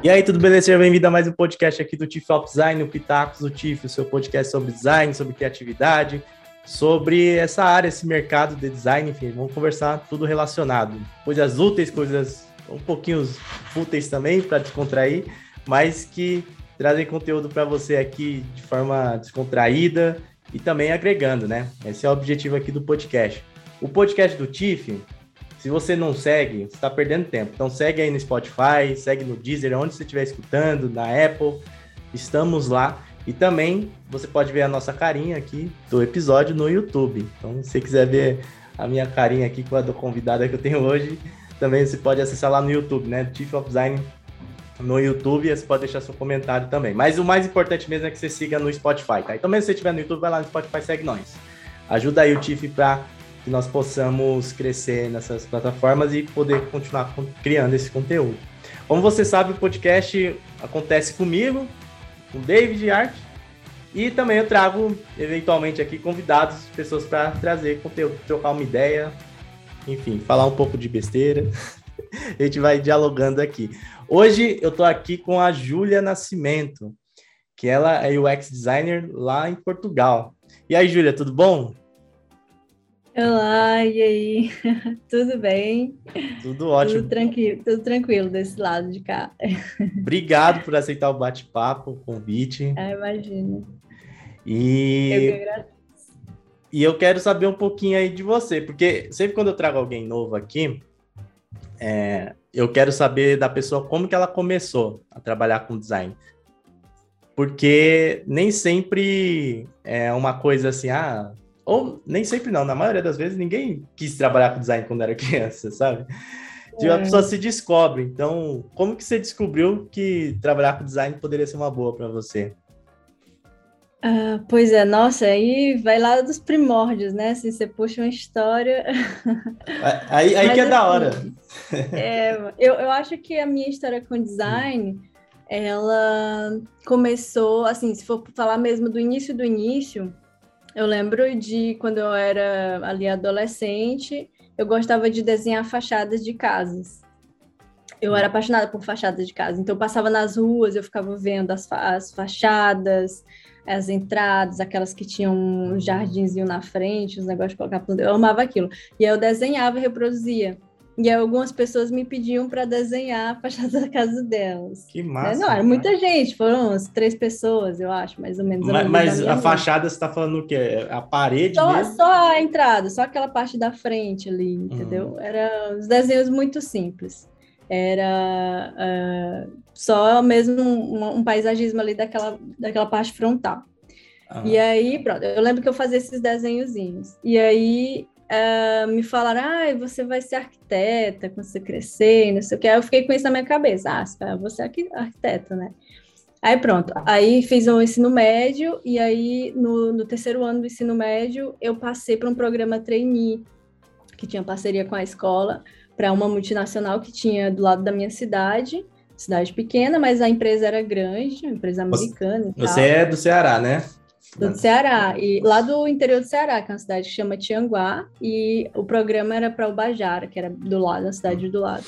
E aí, tudo beleza? Seja bem-vindo a mais um podcast aqui do Tiff Up Design, o Pitacos do Tiff, o seu podcast sobre design, sobre criatividade, sobre essa área, esse mercado de design, enfim, vamos conversar tudo relacionado. Coisas úteis, coisas um pouquinho fúteis também para descontrair, mas que trazem conteúdo para você aqui de forma descontraída e também agregando, né? Esse é o objetivo aqui do podcast. O podcast do Tiff, se você não segue, você está perdendo tempo. Então segue aí no Spotify, segue no Deezer, onde você estiver escutando, na Apple. Estamos lá. E também você pode ver a nossa carinha aqui do episódio no YouTube. Então, se você quiser ver a minha carinha aqui com a do convidada que eu tenho hoje, também você pode acessar lá no YouTube, né? Chief of Design no YouTube, você pode deixar seu comentário também. Mas o mais importante mesmo é que você siga no Spotify, tá? Então, mesmo se você estiver no YouTube, vai lá no Spotify, segue nós. Ajuda aí o Tiff para que nós possamos crescer nessas plataformas e poder continuar criando esse conteúdo. Como você sabe, o podcast acontece comigo, com David Art, e também eu trago eventualmente aqui convidados, pessoas para trazer conteúdo, trocar uma ideia, enfim, falar um pouco de besteira. a gente vai dialogando aqui. Hoje eu estou aqui com a Júlia Nascimento, que ela é UX designer lá em Portugal. E aí, Júlia, tudo bom? Olá, e aí? tudo bem? Tudo ótimo. Tudo tranquilo, tudo tranquilo desse lado de cá. Obrigado por aceitar o bate-papo, o convite. Ah, imagino. E... Eu que agradeço. E eu quero saber um pouquinho aí de você, porque sempre quando eu trago alguém novo aqui, é, eu quero saber da pessoa como que ela começou a trabalhar com design. Porque nem sempre é uma coisa assim, ah, ou nem sempre não, na maioria das vezes ninguém quis trabalhar com design quando era criança, sabe? É. pessoa se descobre. Então, como que você descobriu que trabalhar com design poderia ser uma boa para você? Uh, pois é, nossa, aí vai lá dos primórdios, né? Se você puxa uma história. Aí, aí que é assim, da hora. É, eu, eu acho que a minha história com design, ela começou, assim, se for falar mesmo do início do início, eu lembro de quando eu era ali adolescente, eu gostava de desenhar fachadas de casas. Eu era apaixonada por fachadas de casa, então eu passava nas ruas, eu ficava vendo as, fa as fachadas, as entradas, aquelas que tinham um jardinzinho na frente, os negócios de colocar Eu amava aquilo. E aí eu desenhava e reproduzia. E algumas pessoas me pediam para desenhar a fachada da casa delas. Que massa! Não, era muita gente, foram umas três pessoas, eu acho, mais ou menos. Mas, mas a fachada você está falando o quê? A parede só, mesmo? Só a entrada, só aquela parte da frente ali, entendeu? Uhum. Era os desenhos muito simples. Era uh, só mesmo um, um, paisagismo ali daquela, daquela parte frontal. Uhum. E aí, pronto, eu lembro que eu fazia esses desenhozinhos. E aí uh, me falaram, ah, você vai ser arquiteta quando você crescer, não sei o que. Aí eu fiquei com isso na minha cabeça, ah, você é arquiteta, né? Aí pronto, aí fiz o um ensino médio, e aí no, no, terceiro ano do ensino médio eu passei para um programa trainee, que tinha parceria com a escola, para uma multinacional que tinha do lado da minha cidade, cidade pequena, mas a empresa era grande, uma empresa americana. Você é do Ceará, né? Do Ceará, e lá do interior do Ceará, que é uma cidade que chama Tianguá, e o programa era para o Bajara, que era do lado, na cidade do lado.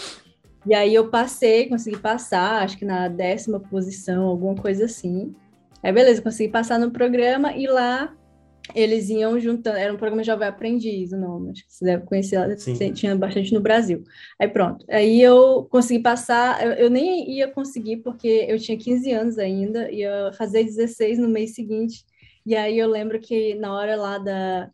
E aí eu passei, consegui passar, acho que na décima posição, alguma coisa assim. Aí beleza, consegui passar no programa e lá eles iam juntando, era um programa Jovem Aprendiz, o nome, acho que você deve conhecer, Sim. tinha bastante no Brasil. Aí pronto, aí eu consegui passar, eu, eu, nem ia conseguir porque eu tinha 15 anos ainda, ia fazer 16 no mês seguinte, e aí eu lembro que na hora lá da,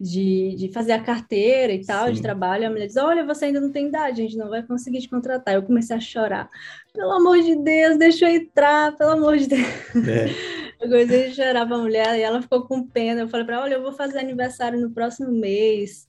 de, de fazer a carteira e tal, Sim. de trabalho, a mulher diz: Olha, você ainda não tem idade, a gente não vai conseguir te contratar. Eu comecei a chorar. Pelo amor de Deus, deixa eu entrar, pelo amor de Deus. É. Eu comecei a chorar para a mulher e ela ficou com pena. Eu falei para ela: Olha, eu vou fazer aniversário no próximo mês.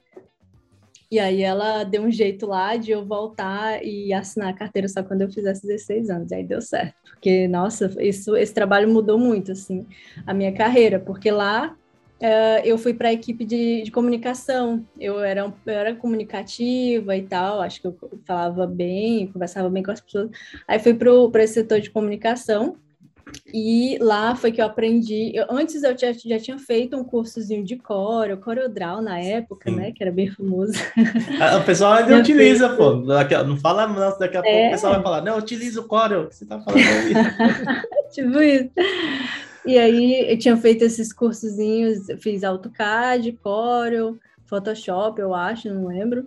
E aí ela deu um jeito lá de eu voltar e assinar a carteira só quando eu fizesse 16 anos. Aí deu certo. Porque, nossa, isso, esse trabalho mudou muito, assim, a minha carreira. Porque lá uh, eu fui para a equipe de, de, comunicação. Eu era, eu era comunicativa e tal. Acho que eu falava bem, conversava bem com as pessoas. Aí fui para esse setor de comunicação. E lá foi que eu aprendi. Eu, antes eu já, já tinha feito um cursozinho de core, Coreodral na época, Sim. né? Que era bem famoso. Ah, o pessoal ainda utiliza, feito... pô. Não fala, não, daqui a é. pouco o pessoal vai falar, não, utiliza o Corel, que você tá falando aí. tipo isso. E aí eu tinha feito esses cursozinhos, fiz AutoCAD, Corel, Photoshop, eu acho, não lembro.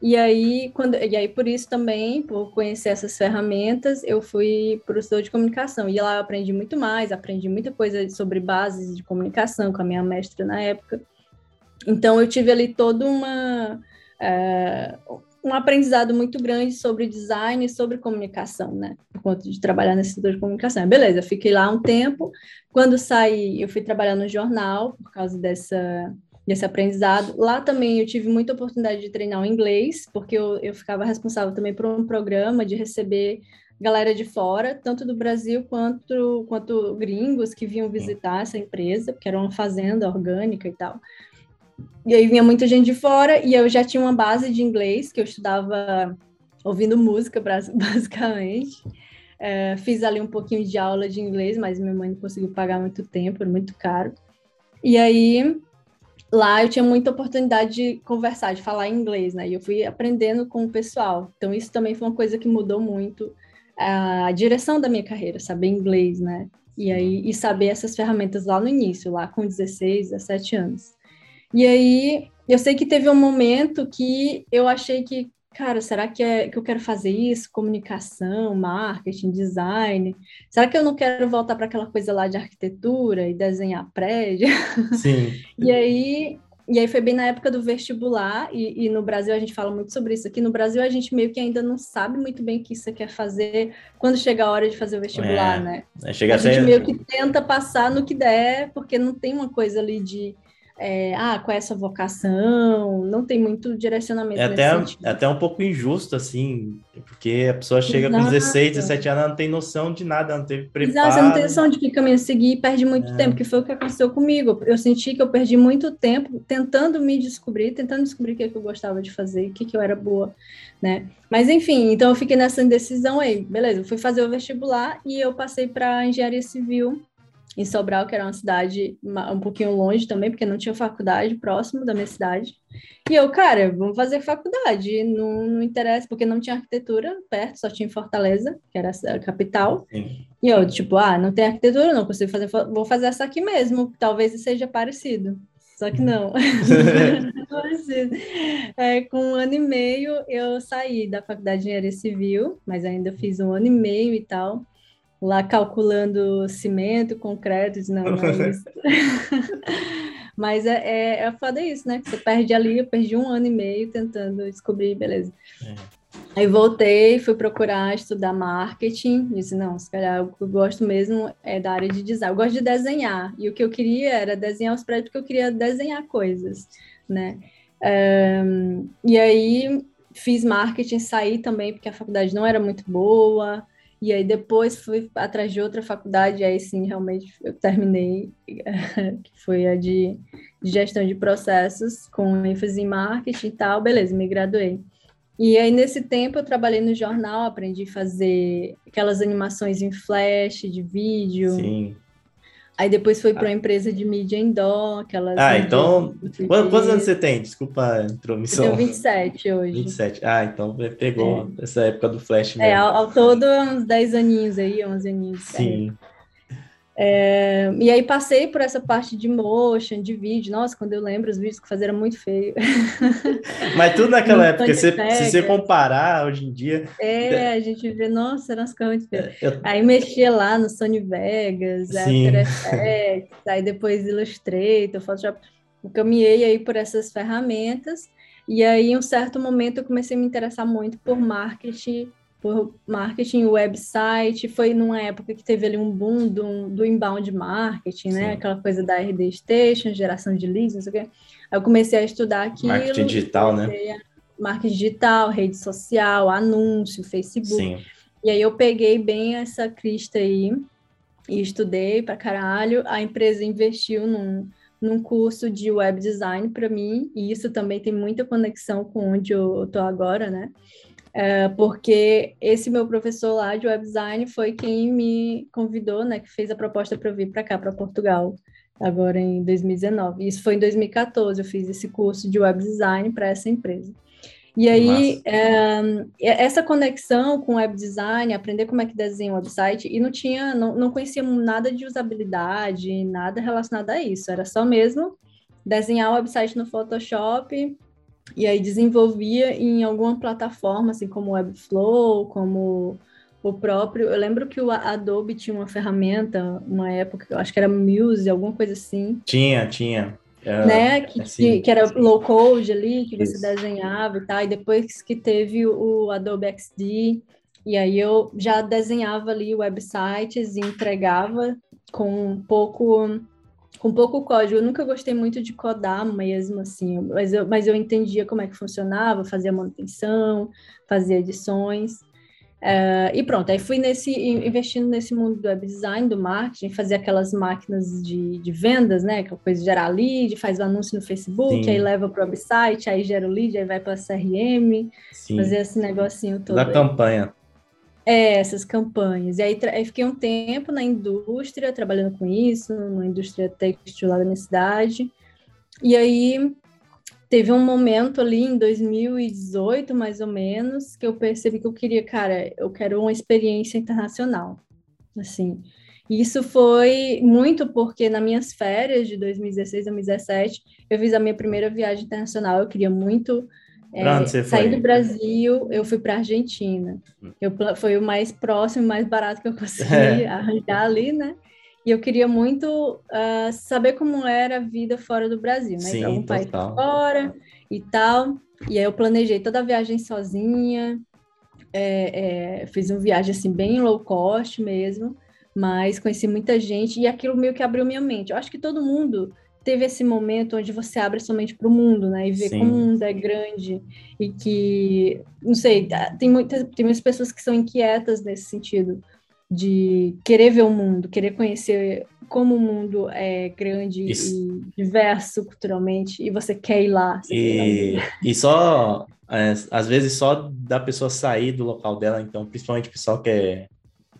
E aí, quando, e aí, por isso também, por conhecer essas ferramentas, eu fui para o estudo de comunicação. E lá eu aprendi muito mais, aprendi muita coisa sobre bases de comunicação com a minha mestra na época. Então, eu tive ali todo uma, é, um aprendizado muito grande sobre design e sobre comunicação, né? Por conta de trabalhar nesse setor de comunicação. Beleza, fiquei lá um tempo. Quando saí, eu fui trabalhar no jornal, por causa dessa desse aprendizado. Lá também eu tive muita oportunidade de treinar o inglês, porque eu, eu ficava responsável também por um programa de receber galera de fora, tanto do Brasil quanto, quanto gringos que vinham visitar essa empresa, porque era uma fazenda orgânica e tal. E aí vinha muita gente de fora e eu já tinha uma base de inglês, que eu estudava ouvindo música, basicamente. É, fiz ali um pouquinho de aula de inglês, mas minha mãe não conseguiu pagar muito tempo, era muito caro. E aí lá eu tinha muita oportunidade de conversar, de falar inglês, né? E eu fui aprendendo com o pessoal. Então isso também foi uma coisa que mudou muito a direção da minha carreira, saber inglês, né? E aí e saber essas ferramentas lá no início, lá com 16, 17 anos. E aí eu sei que teve um momento que eu achei que cara, será que, é, que eu quero fazer isso? Comunicação, marketing, design? Será que eu não quero voltar para aquela coisa lá de arquitetura e desenhar prédio? Sim. e aí e aí foi bem na época do vestibular, e, e, no Brasil a gente fala muito sobre isso. Aqui no Brasil a gente meio que ainda não sabe muito bem o que você quer fazer quando chega a hora de fazer o vestibular, é, né? É, chega a, a gente meio que tenta passar no que der, porque não tem uma coisa ali de é, ah, qual é a sua vocação, não tem muito direcionamento. É até, é até um pouco injusto, assim, porque a pessoa chega Exato. com 16, 17 anos, ela não tem noção de nada, não teve preparo. Exato, você não tem noção de que caminho seguir e perde muito é. tempo, que foi o que aconteceu comigo. Eu senti que eu perdi muito tempo tentando me descobrir, tentando descobrir o que, é que eu gostava de fazer, o que, que eu era boa, né? Mas enfim, então eu fiquei nessa indecisão aí, beleza, eu fui fazer o vestibular e eu passei para engenharia civil em Sobral, que era uma cidade um pouquinho longe também, porque não tinha faculdade próximo da minha cidade. E eu, cara, vamos fazer faculdade, não, não interessa, porque não tinha arquitetura perto, só tinha em Fortaleza, que era a capital. Sim. E eu, tipo, ah, não tem arquitetura, não consigo fazer, vou fazer essa aqui mesmo, talvez seja parecido. Só que não. é, com um ano e meio eu saí da faculdade de engenharia civil, mas ainda fiz um ano e meio e tal lá calculando cimento, concreto, não, não é isso. Mas é, é, é foda isso, né? Você perde ali, eu perdi um ano e meio tentando descobrir, beleza. É. Aí voltei, fui procurar estudar marketing, disse, não, se calhar o que eu gosto mesmo é da área de design. Eu gosto de desenhar, e o que eu queria era desenhar os prédios, porque eu queria desenhar coisas, né? Um, e aí fiz marketing, saí também, porque a faculdade não era muito boa, e aí depois fui atrás de outra faculdade, aí sim, realmente eu terminei, que foi a de, de gestão de processos, com ênfase em marketing e tal, beleza, me graduei. E aí, nesse tempo, eu trabalhei no jornal, aprendi a fazer aquelas animações em flash, de vídeo. Sim. Aí depois foi para uma empresa de mídia indoor, aquelas... Ah, então... Quantos anos você tem? Desculpa a intromissão. Eu tenho 27 hoje. 27. Ah, então pegou é. essa época do Flash é, mesmo. É, ao, ao todo uns 10 aninhos aí, 11 aninhos. Sim. É, e aí passei por essa parte de motion, de vídeo. Nossa, quando eu lembro, os vídeos que faziam era muito feio. Mas tudo naquela época, se, se, você comparar hoje em dia. É, a gente vê, nossa, eram as coisas muito feias. Eu... Aí mexia lá no Sony Vegas, After Effects, aí depois Illustrator, Photoshop. Eu caminhei aí por essas ferramentas. E aí, em um certo momento, eu comecei a me interessar muito por marketing por marketing, website, foi numa época que teve ali um boom do, do inbound marketing, né? Sim. Aquela coisa da RD Station, geração de leads, não sei o quê. Aí eu comecei a estudar aquilo. Marketing digital, né? Marketing digital, rede social, anúncio, Facebook. Sim. E aí eu peguei bem essa crista aí e estudei pra caralho. A empresa investiu num, num curso de web design para mim, e isso também tem muita conexão com onde eu tô agora, né? É, porque esse meu professor lá de web design foi quem me convidou, né, que fez a proposta para eu vir para cá, para Portugal, agora em 2019. Isso foi em 2014, eu fiz esse curso de web design para essa empresa. E aí, é, essa conexão com web design, aprender como é que desenha um website, e não tinha, não, não conhecia nada de usabilidade, nada relacionado a isso, era só mesmo desenhar o website no Photoshop, e aí desenvolvia em alguma plataforma, assim como Webflow, como o próprio. Eu lembro que o Adobe tinha uma ferramenta, uma época, eu acho que era Muse, alguma coisa assim. Tinha, tinha. É, né? Que, assim, que, era low code ali, que você desenhava e tal. E depois que teve o Adobe XD, e aí eu já desenhava ali websites e entregava com um pouco com pouco código. Eu nunca gostei muito de codar mesmo, assim, mas eu, mas eu entendia como é que funcionava, fazia manutenção, fazia edições. Uh, e pronto, aí fui nesse, investindo nesse mundo do web design, do marketing, fazer aquelas máquinas de, de vendas, né? Aquela coisa de gerar lead, faz o anúncio no Facebook, Sim. aí leva para o website, aí gera o lead, aí vai para a CRM, Sim. fazer esse negocinho todo. Da aí. campanha. É, essas campanhas. E aí, aí, fiquei um tempo na indústria, trabalhando com isso, na indústria textil lá da minha cidade. E aí teve um momento ali em 2018, mais ou menos, que eu percebi que eu queria, cara, eu quero uma experiência internacional. Assim. Isso foi muito porque nas minhas férias de 2016 a 2017, eu fiz a minha primeira viagem internacional. Eu queria muito é, saí do Brasil, eu fui para Argentina. Eu, foi o mais próximo, mais barato que eu consegui é. arranjar ali, né? E eu queria muito uh, saber como era a vida fora do Brasil, né? Sim, então, um país fora e tal. E aí eu planejei toda a viagem sozinha. É, é, fiz uma viagem assim bem low cost mesmo, mas conheci muita gente e aquilo meio que abriu minha mente. Eu acho que todo mundo teve esse momento onde você abre somente para o mundo, né? E vê Sim. como o mundo é grande e que, não sei, tá, tem muitas, tem muitas pessoas que são inquietas nesse sentido de querer ver o mundo, querer conhecer como o mundo é grande Isso. e diverso culturalmente e você quer ir lá. E, e só, é, às vezes, só da pessoa sair do local dela, então, principalmente o pessoal que é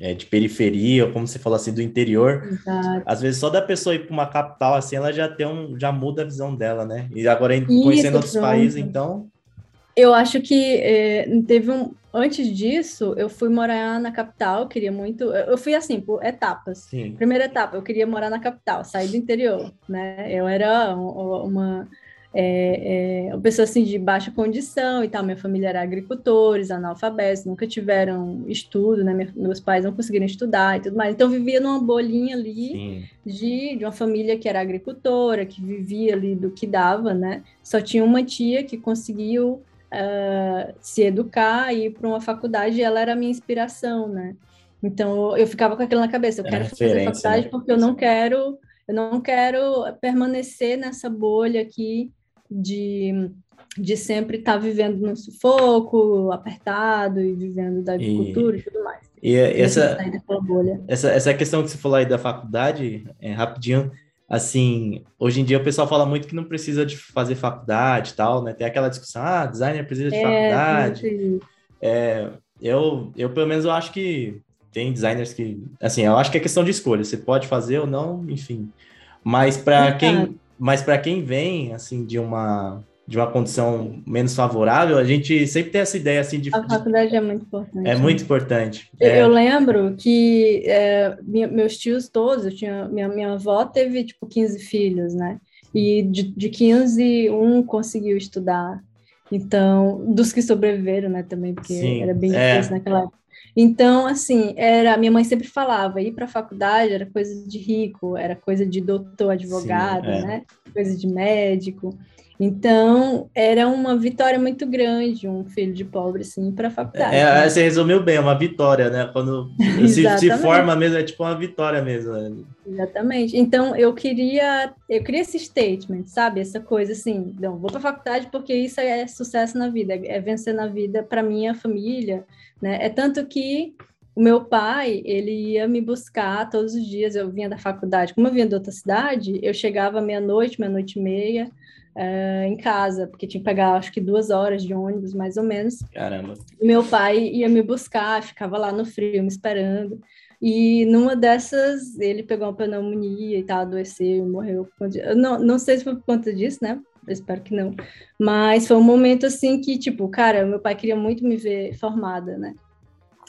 é, de periferia, ou como você falou assim, do interior. Exato. Às vezes só da pessoa ir para uma capital assim, ela já tem um, já muda a visão dela, né? E agora Isso, conhecendo outros pronto. países, então. Eu acho que é, teve um. Antes disso, eu fui morar na capital, queria muito. Eu fui assim, por etapas. Sim. Primeira etapa, eu queria morar na capital, sair do interior, né? Eu era uma é, é, uma pessoa assim de baixa condição e tal. Minha família era agricultores, analfabetos, nunca tiveram estudo, né? meus pais não conseguiram estudar e tudo mais. Então vivia numa bolinha ali de, de uma família que era agricultora, que vivia ali do que dava, né? Só tinha uma tia que conseguiu uh, se educar e ir para uma faculdade e ela era a minha inspiração, né? Então eu ficava com aquilo na cabeça, eu é quero fazer faculdade né? porque eu não quero eu não quero permanecer nessa bolha aqui de, de sempre estar tá vivendo num sufoco, apertado e vivendo da agricultura e, e tudo mais. E essa, essa, essa questão que você falou aí da faculdade, é, rapidinho, assim, hoje em dia o pessoal fala muito que não precisa de fazer faculdade e tal, né? Tem aquela discussão, ah, designer precisa de é, faculdade. É, eu, eu, pelo menos, eu acho que tem designers que, assim, eu acho que é questão de escolha, você pode fazer ou não, enfim. Mas para quem mas para quem vem assim de uma de uma condição menos favorável, a gente sempre tem essa ideia assim de. A faculdade de... é muito importante. É muito importante. É. Eu lembro que é, minha, meus tios todos, eu tinha, minha, minha avó teve tipo 15 filhos, né? E de, de 15, um conseguiu estudar. Então, dos que sobreviveram, né, também, porque Sim, era bem é. difícil naquela época. Então, assim, era minha mãe sempre falava, ir para a faculdade era coisa de rico, era coisa de doutor, advogado, Sim, é. né? Coisa de médico. Então, era uma vitória muito grande um filho de pobre, assim, para a faculdade. É, né? Você resumiu bem, é uma vitória, né? Quando se, se, forma mesmo, é tipo uma vitória mesmo. Né? Exatamente. Então, eu queria, eu queria esse statement, sabe? Essa coisa assim, não, vou para a faculdade porque isso é sucesso na vida, é vencer na vida para minha família, né? É tanto que o meu pai, ele ia me buscar todos os dias, eu vinha da faculdade, como eu vinha de outra cidade, eu chegava meia-noite, meia-noite e meia, uh, em casa, porque tinha que pegar acho que duas horas de ônibus, mais ou menos. Caramba. Meu pai ia me buscar, ficava lá no frio me esperando. E numa dessas, ele pegou uma pneumonia e tal, adoeceu e morreu. Eu não, não sei se foi por conta disso, né? Eu espero que não. Mas foi um momento assim que, tipo, cara, meu pai queria muito me ver formada, né?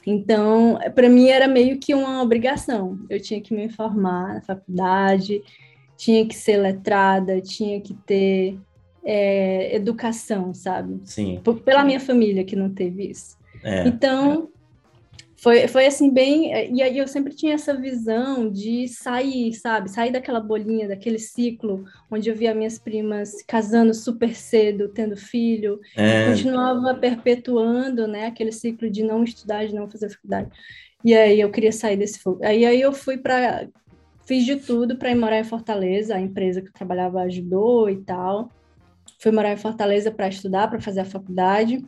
Então, para mim era meio que uma obrigação. Eu tinha que me formar na faculdade, tinha que ser letrada, tinha que ter é, educação, sabe? Sim. Por, pela minha família que não teve isso. É. Então, foi, foi assim, bem. E aí eu sempre tinha essa visão de sair, sabe? Sair daquela bolinha, daquele ciclo, onde eu via minhas primas casando super cedo, tendo filho. É. Continuava perpetuando, né? Aquele ciclo de não estudar, de não fazer faculdade. E aí eu queria sair desse fogo. Aí, aí eu fui para Fiz de tudo para ir morar em Fortaleza, a empresa que eu trabalhava ajudou e tal. Fui morar em Fortaleza para estudar, para fazer a faculdade.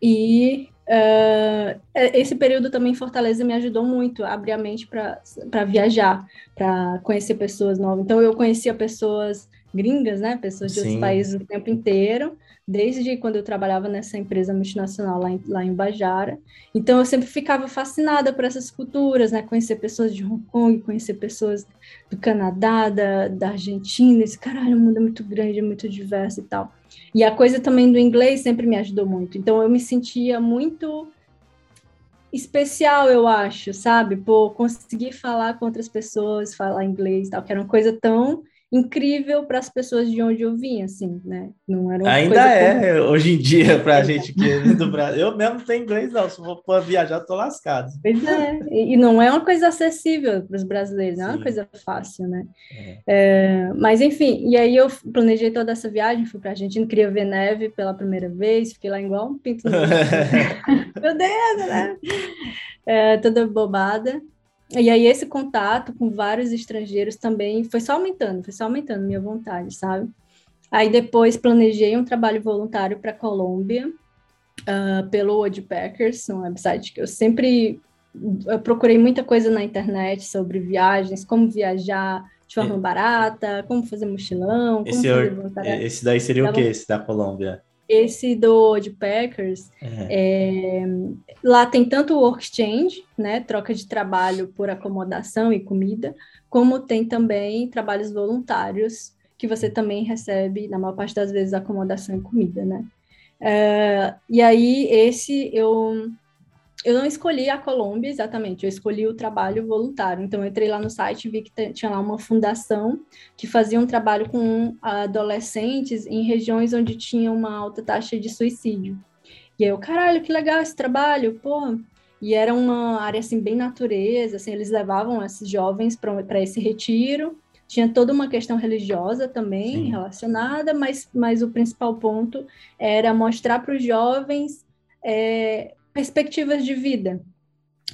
E uh, esse período também em Fortaleza me ajudou muito a abrir a mente para viajar, para conhecer pessoas novas. Então, eu conhecia pessoas gringas, né? Pessoas de Sim. outros países o tempo inteiro desde quando eu trabalhava nessa empresa multinacional lá em, lá em Bajara. Então, eu sempre ficava fascinada por essas culturas, né? Conhecer pessoas de Hong Kong, conhecer pessoas do Canadá, da, da Argentina. Esse caralho, o mundo é muito grande, é muito diverso e tal. E a coisa também do inglês sempre me ajudou muito. Então, eu me sentia muito especial, eu acho, sabe? Por conseguir falar com outras pessoas, falar inglês e tal, que era uma coisa tão incrível para as pessoas de onde eu vim, assim, né? Não era Ainda é, como... hoje em dia, para a gente que é do Brasil. Eu mesmo não tenho inglês, não. Se for viajar, tô lascado. Pois é, e não é uma coisa acessível para os brasileiros, não é uma coisa fácil, né? É. É, mas, enfim, e aí eu planejei toda essa viagem, fui para a Argentina, queria ver neve pela primeira vez, fiquei lá igual um pinto. Meu Deus, né? É, toda bobada. E aí esse contato com vários estrangeiros também foi só aumentando, foi só aumentando minha vontade, sabe? Aí depois planejei um trabalho voluntário para a Colômbia, uh, pelo Woodpeckers, um website que eu sempre eu procurei muita coisa na internet sobre viagens, como viajar de forma barata, como fazer mochilão, esse, como fazer esse daí seria o quê, esse da Colômbia? Esse do de Packers, é, lá tem tanto o work exchange, né, troca de trabalho por acomodação e comida, como tem também trabalhos voluntários, que você também recebe, na maior parte das vezes, acomodação e comida, né. É, e aí, esse eu eu não escolhi a Colômbia exatamente, eu escolhi o trabalho voluntário. Então, eu entrei lá no site e vi que tinha lá uma fundação que fazia um trabalho com adolescentes em regiões onde tinha uma alta taxa de suicídio. E aí eu, caralho, que legal esse trabalho, pô. E era uma área assim bem natureza, assim, eles levavam esses jovens para esse retiro. Tinha toda uma questão religiosa também Sim. relacionada, mas, mas o principal ponto era mostrar para os jovens é, perspectivas de vida,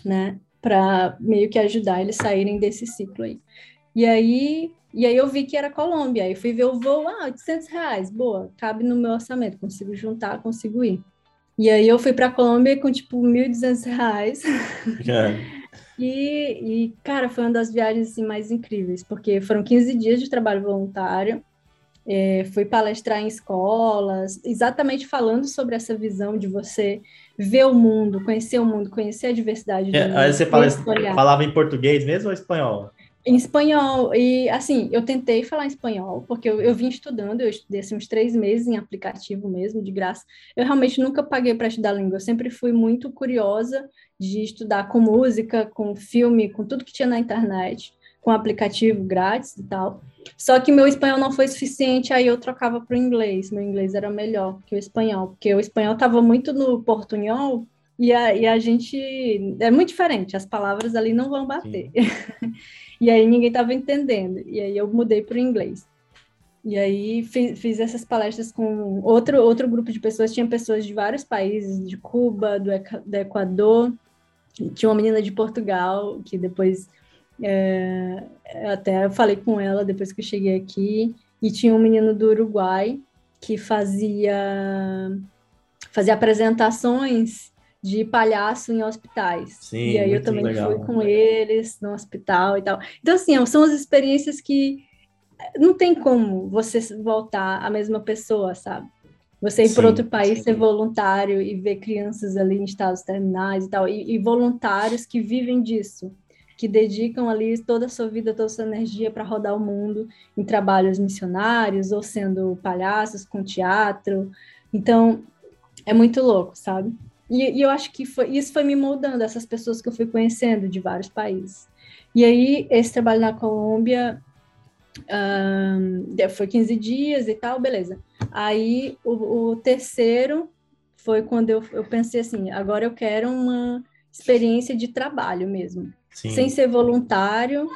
né? Para meio que ajudar eles saírem desse ciclo aí. E aí, e aí eu vi que era Colômbia, aí fui ver o voo, ah, 800 reais, boa, cabe no meu orçamento, consigo juntar, consigo ir. E aí eu fui para Colômbia com tipo 1.200 reais. É. E, e, cara, foi uma das viagens assim, mais incríveis, porque foram 15 dias de trabalho voluntário, é, fui palestrar em escolas, exatamente falando sobre essa visão de você ver o mundo, conhecer o mundo, conhecer a diversidade do é, mundo. Aí você fala, falava em português mesmo ou espanhol? Em espanhol, e assim, eu tentei falar espanhol, porque eu, eu vim estudando, eu estudei assim, uns três meses em aplicativo mesmo, de graça. Eu realmente nunca paguei para estudar língua, eu sempre fui muito curiosa de estudar com música, com filme, com tudo que tinha na internet, com aplicativo grátis e tal. Só que meu espanhol não foi suficiente, aí eu trocava para o inglês. Meu inglês era melhor que o espanhol, porque o espanhol estava muito no portunhol e a, e a gente. É muito diferente, as palavras ali não vão bater. e aí ninguém estava entendendo. E aí eu mudei para o inglês. E aí fiz, fiz, essas palestras com outro, outro grupo de pessoas. Tinha pessoas de vários países, de Cuba, do, do Equador. Tinha uma menina de Portugal, que depois é, até falei com ela depois que eu cheguei aqui, e tinha um menino do Uruguai que fazia, fazia apresentações de palhaço em hospitais. Sim, e aí eu também legal. fui com eles no hospital e tal. Então, assim, são as experiências que não tem como você voltar a mesma pessoa, sabe? Você ir para outro país, sim. ser voluntário e ver crianças ali em estados terminais e tal, e, e, voluntários que vivem disso, que dedicam ali toda a sua vida, toda a sua energia para rodar o mundo em trabalhos missionários ou sendo palhaços com teatro. Então, é muito louco, sabe? E, e eu acho que foi, isso foi me moldando, essas pessoas que eu fui conhecendo de vários países. E aí, esse trabalho na Colômbia um, foi 15 dias e tal, beleza. Aí o, o terceiro foi quando eu, eu, pensei assim: agora eu quero uma experiência de trabalho mesmo, Sim. sem ser voluntário.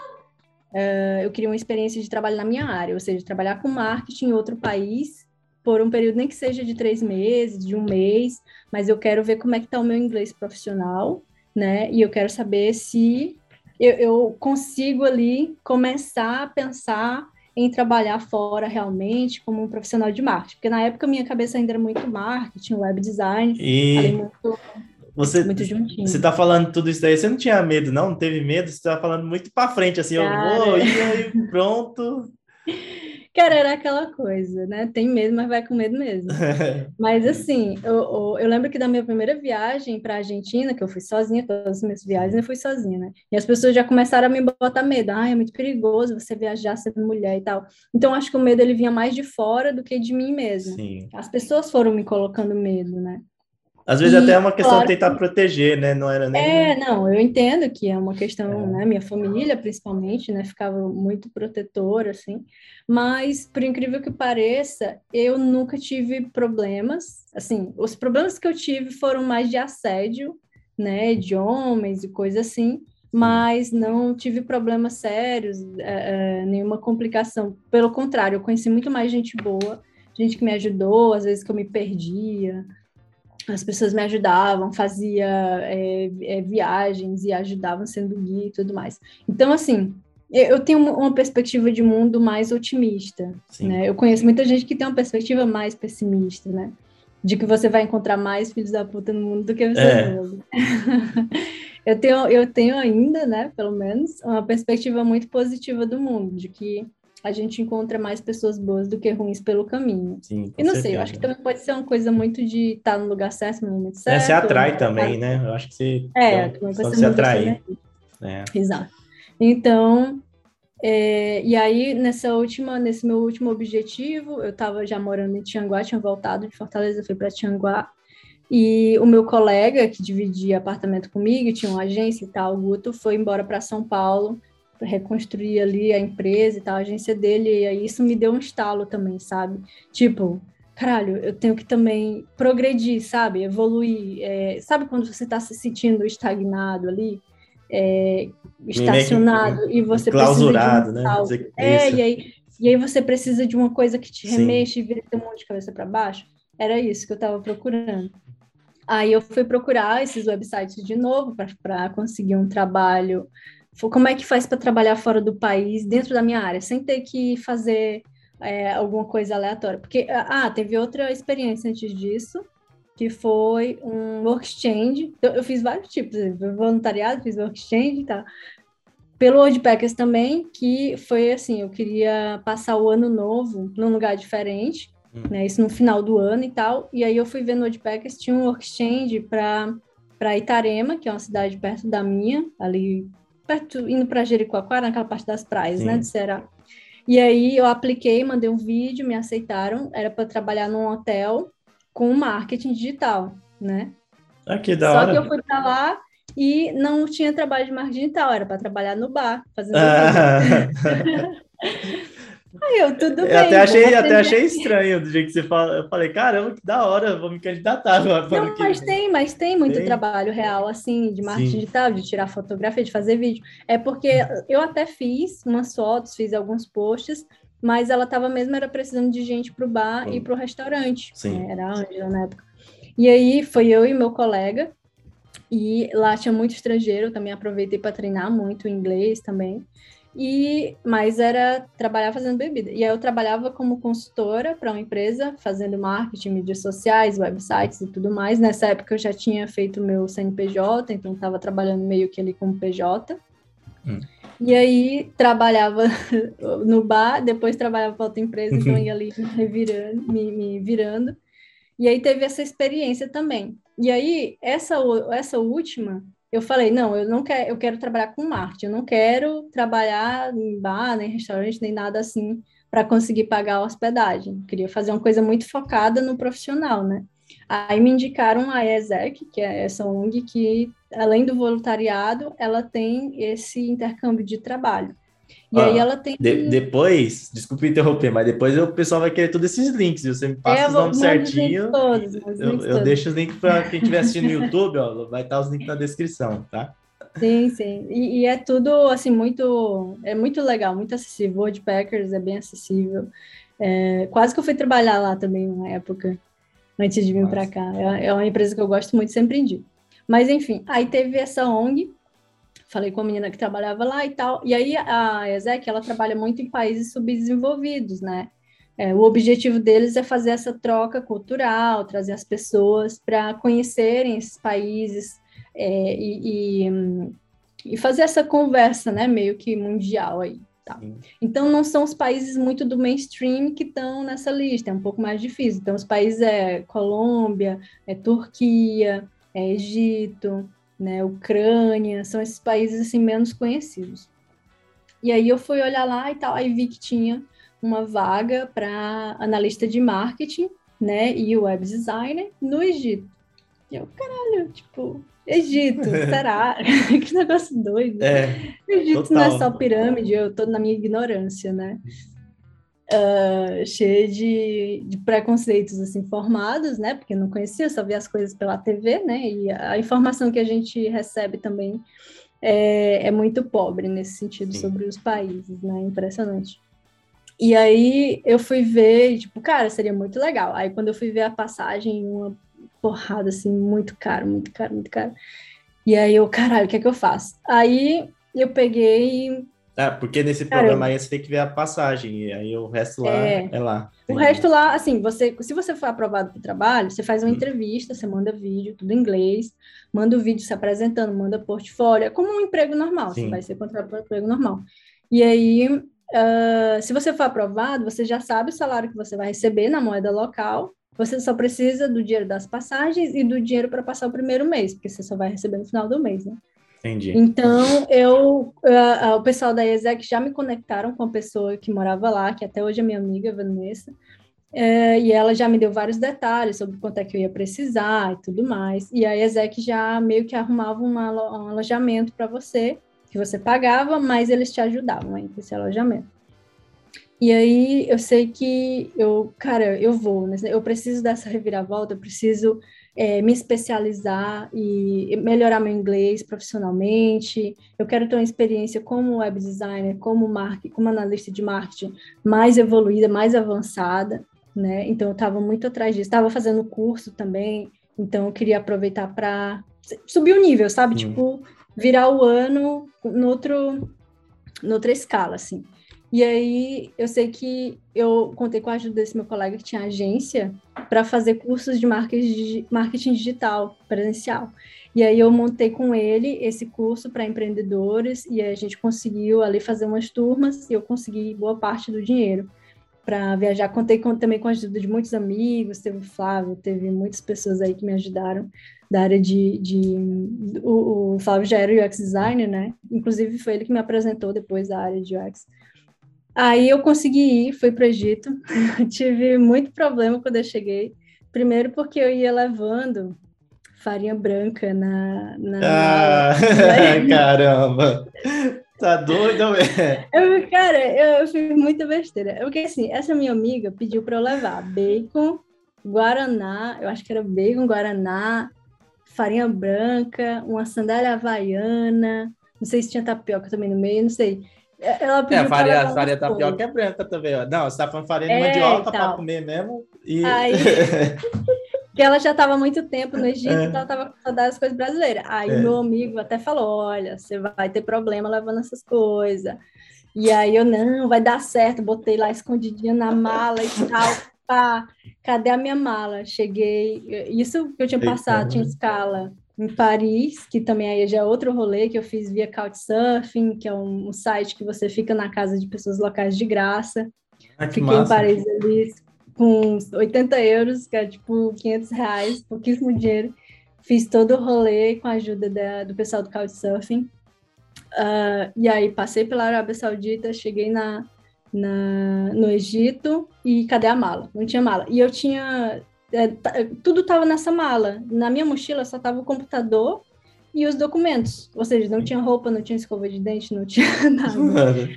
Uh, eu queria uma experiência de trabalho na minha área, ou seja, trabalhar com marketing em outro país por um período nem que seja de três meses, de um mês, mas eu quero ver como é que está o meu inglês profissional, né? E eu quero saber se eu, eu consigo ali começar a pensar em trabalhar fora realmente como um profissional de marketing, porque na época minha cabeça ainda era muito marketing, web design, e muito, você muito juntinho. Você tá falando tudo isso daí, você não tinha medo, não? Não teve medo? Você tá falando muito para frente, assim, Cara... eu vou, e aí pronto. Cara, era aquela coisa, né? Tem medo, mas vai com medo mesmo. mas assim, eu, eu, lembro que da minha primeira viagem para a Argentina, que eu fui sozinha, todas as minhas viagens eu fui sozinha, né? E as pessoas já começaram a me botar medo. Ah, é muito perigoso você viajar sendo mulher e tal. Então, acho que o medo ele vinha mais de fora do que de mim mesma. Sim. As pessoas foram me colocando medo, né? Às vezes e, até é uma questão claro, de tentar proteger, né? Não era nem. É, não, eu entendo que é uma questão, é. né? Minha família, principalmente, né? Ficava muito protetora, assim. Mas, por incrível que pareça, eu nunca tive problemas. Assim, os problemas que eu tive foram mais de assédio, né? De homens e coisa assim. Mas não tive problemas sérios, é, é, nenhuma complicação. Pelo contrário, eu conheci muito mais gente boa, gente que me ajudou, às vezes que eu me perdia as pessoas me ajudavam, fazia é, é, viagens e ajudavam sendo guia e tudo mais. Então, assim, eu tenho uma perspectiva de mundo mais otimista, Sim. né? Eu conheço muita gente que tem uma perspectiva mais pessimista, né? De que você vai encontrar mais filhos da puta no mundo do que você é. mesmo. eu, tenho, eu tenho ainda, né, pelo menos, uma perspectiva muito positiva do mundo, de que a gente encontra mais pessoas boas do que ruins pelo caminho. Sim, e não certeza. sei, eu acho que também pode ser uma coisa muito de estar no lugar certo, no momento certo. É, você atrai também, né? Eu acho que você. É, então, pode atrair. É. Exato. Então, é, e aí, nessa última, nesse meu último objetivo, eu estava já morando em Tianguá, tinha voltado de Fortaleza, fui para Tianguá, e o meu colega, que dividia apartamento comigo, tinha uma agência e tal, o Guto, foi embora para São Paulo, reconstruir ali a empresa e tal, a agência dele, e aí isso me deu um estalo também, sabe? Tipo, caralho, eu tenho que também progredir, sabe? Evoluir. É, sabe quando você está se sentindo estagnado ali? É, estacionado e você clausurado, né? É, e aí, e aí você precisa de uma coisa que te remexe Sim. e vira teu mundo de cabeça para baixo. Era isso que eu estava procurando. Aí eu fui procurar esses websites de novo para conseguir um trabalho como é que faz para trabalhar fora do país, dentro da minha área, sem ter que fazer é, alguma coisa aleatória. Porque, ah, teve outra experiência antes disso, que foi um work exchange. Eu, eu fiz vários tipos, voluntariado, fiz work exchange e tal. Pelo Wordpackers também, que foi assim, eu queria passar o ano novo num lugar diferente, hum. né, isso no final do ano e tal, e aí eu fui ver no Wordpackers, tinha um work exchange para Itarema, que é uma cidade perto da minha, ali perto, indo para Jericoacoara, naquela parte das praias, né, Sim. né, de Ceará. E aí eu apliquei, mandei um vídeo, me aceitaram, era para trabalhar num hotel com marketing digital, né? Ah, que da Só hora. que eu fui para lá e não tinha trabalho de marketing digital, era para trabalhar no bar, fazendo ah. Eu, tudo eu bem. Até achei, até achei estranho do jeito que você fala. Eu falei, caramba, que da hora, vou me candidatar. Não, mas tem, mas tem muito tem. trabalho real, assim, de marketing Sim. digital, de tirar fotografia, de fazer vídeo. É porque eu até fiz umas fotos, fiz alguns posts, mas ela estava mesmo era precisando de gente para o bar Sim. e para o restaurante. Sim. Né? Era a Ângela na época. E aí foi eu e meu colega, e lá tinha muito estrangeiro, também aproveitei para treinar muito inglês também. E mas era trabalhar fazendo bebida. E aí eu trabalhava como consultora para uma empresa, fazendo marketing, mídias sociais, websites e tudo mais. Nessa época eu já tinha feito meu CNPJ, então estava trabalhando meio que ali como PJ. Hum. E aí trabalhava no bar, depois trabalhava para outra empresa, então ia ali me virando, me, me virando. E aí teve essa experiência também. E aí, essa, essa última, eu falei, não, eu não quero, eu quero trabalhar com marketing, eu não quero trabalhar em bar, nem restaurante, nem nada assim, para conseguir pagar a hospedagem. Eu queria fazer uma coisa muito focada no profissional, né? Aí me indicaram a ESEC, que é essa ONG que, além do voluntariado, ela tem esse intercâmbio de trabalho. E ah, aí ela tem. De, depois, desculpe interromper, mas depois o pessoal vai querer todos esses links. Você me passa é, os nomes certinho. Todos, eu, eu deixo os links para quem estiver assistindo no YouTube, ó, vai estar os links na descrição, tá? Sim, sim. E, e, é tudo assim muito, é muito legal, muito acessível. Packers é bem acessível. É, quase que eu fui trabalhar lá também uma época antes de vir para cá. É, é, uma empresa que eu gosto muito, sempre indico. Mas enfim, aí teve essa ONG falei com a menina que trabalhava lá e tal. E aí a ESEC, ela trabalha muito em países subdesenvolvidos, né? É, o objetivo deles é fazer essa troca cultural, trazer as pessoas para conhecerem esses países é, e, e, e, fazer essa conversa, né, meio que mundial aí. Tá? Então, não são os países muito do mainstream que estão nessa lista, é um pouco mais difícil. Então, os países é Colômbia, é Turquia, é Egito, né, Ucrânia, são esses países assim menos conhecidos. E aí eu fui olhar lá e tal, aí vi que tinha uma vaga para analista de marketing, né, e web designer no Egito. E eu, caralho, tipo, Egito, será? que negócio doido. É, Egito total. não é só pirâmide, eu tô na minha ignorância, né? Uh, cheia de, de, preconceitos assim formados, né? Porque não conhecia, só via as coisas pela TV, né? E a informação que a gente recebe também é, é muito pobre nesse sentido Sim. sobre os países, né? Impressionante. E aí eu fui ver, tipo, cara, seria muito legal. Aí quando eu fui ver a passagem, uma porrada assim, muito caro, muito caro, muito caro. E aí eu, caralho, o que é que eu faço? Aí eu peguei ah, porque nesse Cara, programa aí você tem que ver a passagem, e aí o resto lá é, é lá. O resto lá, assim, você, se você for aprovado para o trabalho, você faz uma hum. entrevista, você manda vídeo, tudo em inglês, manda o vídeo se apresentando, manda portfólio, é como um emprego normal, Sim. você vai ser contratado para um emprego normal. E aí, uh, se você for aprovado, você já sabe o salário que você vai receber na moeda local, você só precisa do dinheiro das passagens e do dinheiro para passar o primeiro mês, porque você só vai receber no final do mês, né? Entendi. Então, eu, uh, uh, o pessoal da ESEC já me conectaram com a pessoa que morava lá, que até hoje é minha amiga, Vanessa, uh, e ela já me deu vários detalhes sobre quanto é que eu ia precisar e tudo mais. E a ESEC já meio que arrumava uma, um alojamento para você, que você pagava, mas eles te ajudavam aí com esse alojamento. E aí eu sei que eu, cara, eu vou, eu preciso dessa reviravolta, eu preciso é, me especializar e melhorar meu inglês profissionalmente. Eu quero ter uma experiência como web designer, como marketing, como analista de marketing mais evoluída, mais avançada, né? Então eu estava muito atrás disso. Estava fazendo curso também, então eu queria aproveitar para subir o nível, sabe? Hum. Tipo, virar o ano no outro, noutra escala, assim. E aí eu sei que eu contei com a ajuda desse meu colega que tinha agência para fazer cursos de marketing digital presencial. E aí eu montei com ele esse curso para empreendedores e a gente conseguiu ali fazer umas turmas e eu consegui boa parte do dinheiro para viajar. Contei com, também com a ajuda de muitos amigos, teve o Flávio, teve muitas pessoas aí que me ajudaram da área de... de o, o Flávio já era UX designer, né? Inclusive foi ele que me apresentou depois da área de UX. Aí eu consegui ir, fui para o Egito. Tive muito problema quando eu cheguei. Primeiro porque eu ia levando farinha branca na. na ah, caramba! Tá doido, eu, Cara, eu, eu fiz muita besteira. Porque assim, essa minha amiga pediu para eu levar bacon, guaraná, eu acho que era bacon, guaraná, farinha branca, uma sandália havaiana, não sei se tinha tapioca também no meio, não sei. Ela pediu é, a farinha, a farinha tapioca é branca também, ó. Não, você tá falando farinha de é, mandioca para comer mesmo. E... Aí, que ela já estava muito tempo no Egito, é. então ela estava com saudade das coisas brasileiras. Aí é. meu amigo até falou: olha, você vai ter problema levando essas coisas. E aí eu, não, vai dar certo, botei lá escondidinha na mala e tal. Pá, cadê a minha mala? Cheguei, isso que eu tinha passado, Eita. tinha escala em Paris, que também aí já é outro rolê que eu fiz via Couchsurfing, que é um, um site que você fica na casa de pessoas locais de graça. Ah, que Fiquei massa. em Paris ali com uns 80 euros, que é tipo 500 reais, pouquíssimo dinheiro. Fiz todo o rolê com a ajuda da- do pessoal do Couchsurfing. Ah, e aí passei pela Arábia Saudita, cheguei na, na, no Egito e cadê a mala? Não tinha mala. E eu tinha. É, tá- tudo estava nessa mala. Na minha mochila só estava o computador e os documentos. Ou seja, não tinha roupa, não tinha escova de dente, não tinha nada.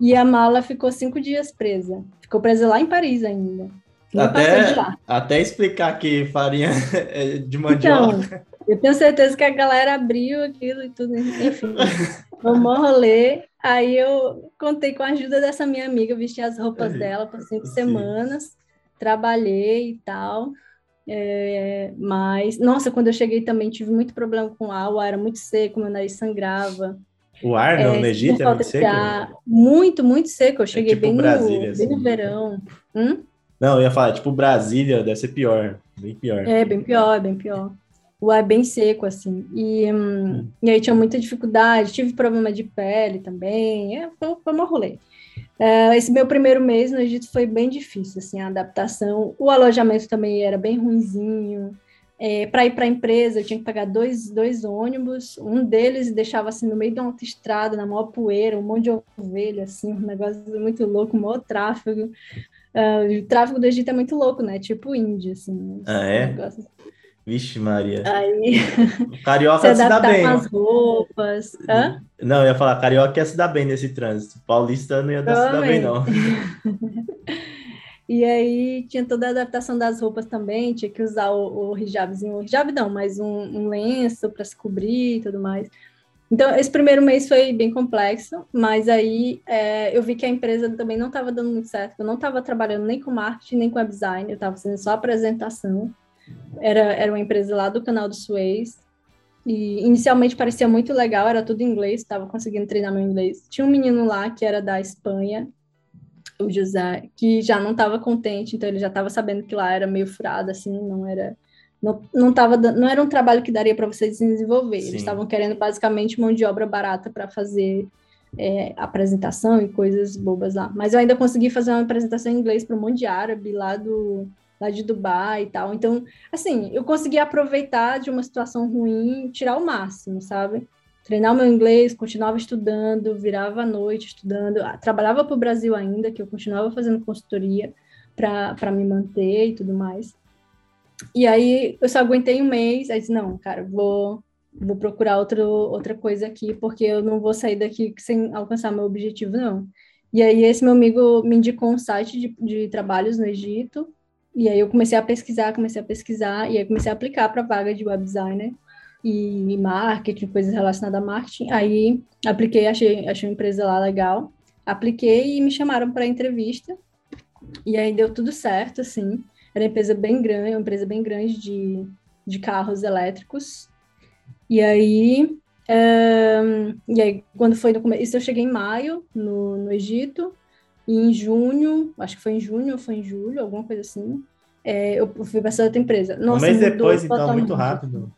E a mala ficou cinco dias presa. Ficou presa lá em Paris ainda. Até, até explicar que farinha é de mandioca. Então, eu tenho certeza que a galera abriu aquilo e tudo. Enfim, bom rolê. Aí eu contei com a ajuda dessa minha amiga, vesti as roupas dela por cinco sim. semanas, trabalhei e tal. É, mas, nossa, quando eu cheguei também tive muito problema com o ar, o ar era muito seco, meu nariz sangrava. O ar no, no É, Egito por é falta muito seco? ar. Muito, muito seco. Eu cheguei tipo bem, no, Brasília, bem no assim. verão. Hum? Não, eu ia falar, tipo Brasília, deve ser pior. Bem pior. É, bem pior, é bem pior. O ar é bem seco, assim. E, hum, e aí tinha muita dificuldade, tive problema de pele também. É, foi, foi um rolê. É, esse meu primeiro mês no Egito foi bem difícil, assim, a adaptação. O alojamento também era bem ruinzinho. É, para ir para a empresa, eu tinha que pagar dois, dois ônibus. Um deles deixava assim no meio de uma autoestrada, na maior poeira, um monte de ovelha, assim, um negócio muito louco, um maior tráfego. Ah, o tráfego do Egito é muito louco, né? Tipo Índia, assim. Ah, é? negócio Vixe, Maria. Aí O se carioca se dá bem. as roupas. Hã? Não, eu ia falar, carioca ia se dar bem nesse trânsito. Paulista não ia dar- se dar bem, não. E aí tinha toda a adaptação das roupas também, tinha que usar o, o hijabzinho, o hijab não, mas um, um lenço para se cobrir e tudo mais. Então, esse primeiro mês foi bem complexo, mas aí é, eu vi que a empresa também não estava dando muito certo. Eu não estava trabalhando nem com marketing, nem com web design, eu estava fazendo só apresentação. Era, era uma empresa lá do canal do Suez. E inicialmente parecia muito legal, era tudo em inglês, estava conseguindo treinar meu inglês. Tinha um menino lá que era da Espanha, o José, que já não estava contente, então ele já estava sabendo que lá era meio furado, assim, não era. Não, não, tava, não era um trabalho que daria para você se desenvolver. Sim. Eles estavam querendo basicamente mão de obra barata para fazer é, apresentação e coisas bobas lá. Mas eu ainda consegui fazer uma apresentação em inglês para um monte de árabe lá do lá de Dubai e tal. Então, assim, eu consegui aproveitar de uma situação ruim, tirar o máximo, sabe? Treinar o meu inglês, continuava estudando, virava à noite estudando, Ah, trabalhava para o Brasil ainda, que eu continuava fazendo consultoria para me manter e tudo mais. E aí eu só aguentei um mês, aí disse, não, cara, vou vou procurar outro, outra coisa aqui, porque eu não vou sair daqui sem alcançar meu objetivo, não. E aí esse meu amigo me indicou um site de, de trabalhos no Egito, e aí eu comecei a pesquisar, comecei a pesquisar, e aí comecei a aplicar para vaga de web designer e marketing, coisas relacionadas a marketing. Aí apliquei, achei, achei uma empresa lá legal, apliquei e me chamaram para entrevista. E aí deu tudo certo, assim. Era uma empresa bem grande, uma empresa bem grande de, de carros elétricos. E aí, ahn, e aí quando foi no começo, eu cheguei em maio no, no Egito, e em junho, acho que foi em junho ou foi em julho, alguma coisa assim, é, eu fui para essa outra empresa. Um Nossa, mês mudou depois, então, muito totalmente. rápido.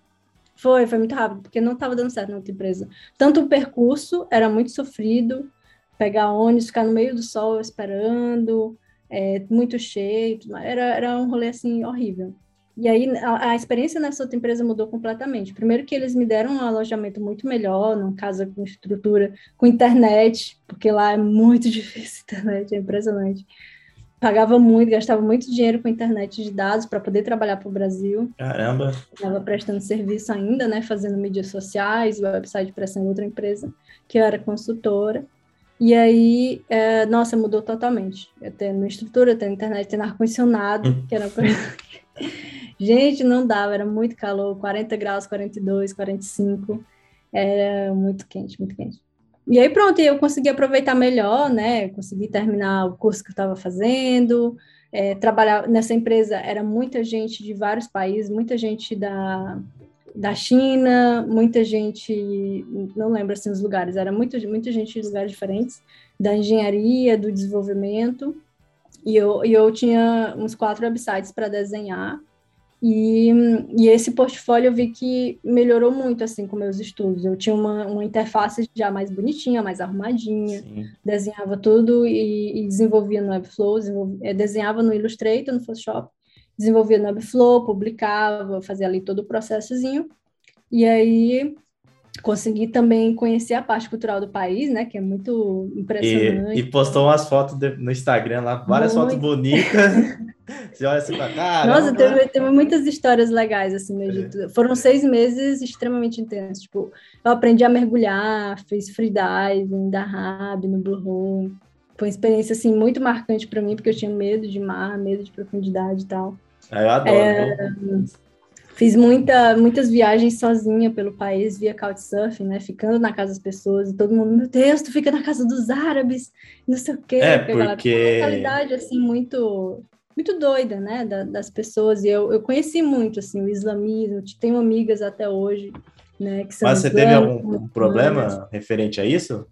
Foi, foi muito rápido, porque não estava dando certo na outra empresa. Tanto o percurso era muito sofrido, pegar ônibus, ficar no meio do sol esperando, é, muito cheio, era, era um rolê assim horrível. E aí a, a experiência nessa outra empresa mudou completamente. Primeiro que eles me deram um alojamento muito melhor, numa casa com estrutura, com internet, porque lá é muito difícil a internet, é impressionante. Pagava muito, gastava muito dinheiro com internet de dados para poder trabalhar para o Brasil Caramba. estava prestando serviço ainda, né, fazendo mídias sociais, website para essa outra empresa, que eu era consultora. E aí, é, nossa, mudou totalmente. Eu tendo estrutura, tendo internet, tendo ar-condicionado, que era uma coisa... Gente, não dava, era muito calor, 40 graus, 42, 45, era muito quente, muito quente. E aí pronto, eu consegui aproveitar melhor, né, consegui terminar o curso que eu estava fazendo, é, trabalhar nessa empresa era muita gente de vários países, muita gente da, da China, muita gente, não lembro assim os lugares, era muita, muita gente de lugares diferentes, da engenharia, do desenvolvimento, e eu, e eu tinha uns quatro websites para desenhar, E, e, esse portfólio eu vi que melhorou muito assim com meus estudos. Eu tinha uma, uma interface já mais bonitinha, mais arrumadinha, Sim. desenhava tudo e, e, desenvolvia no Webflow, desenvolvia, eh, desenhava no Illustrator, no Photoshop, desenvolvia no Webflow, publicava, fazia ali todo o processozinho. E aí consegui também conhecer a parte cultural do país, né? Que é muito impressionante. E, e postou umas fotos de, no Instagram lá, várias muito. fotos bonitas. Você olha assim pra cara. Nossa, teve, teve, muitas histórias legais assim no Egito. É. Foram seis meses extremamente intensos. Tipo, eu aprendi a mergulhar, fiz freediving, da Rab, no Blue Hole. Foi uma experiência assim muito marcante para mim, porque eu tinha medo de mar, medo de profundidade e tal. Ah, eu adoro. É, Fiz muita, muitas viagens sozinha pelo país via Couchsurfing, né? Ficando na casa das pessoas e todo mundo, meu Deus, tu fica na casa dos árabes, não sei o quê. É, porque... Uma mentalidade, assim, muito, muito doida, né? Da, das pessoas. E eu, eu conheci muito, assim, o islamismo. Tenho amigas até hoje, né? Que são Mas você teve algum problema referente a isso?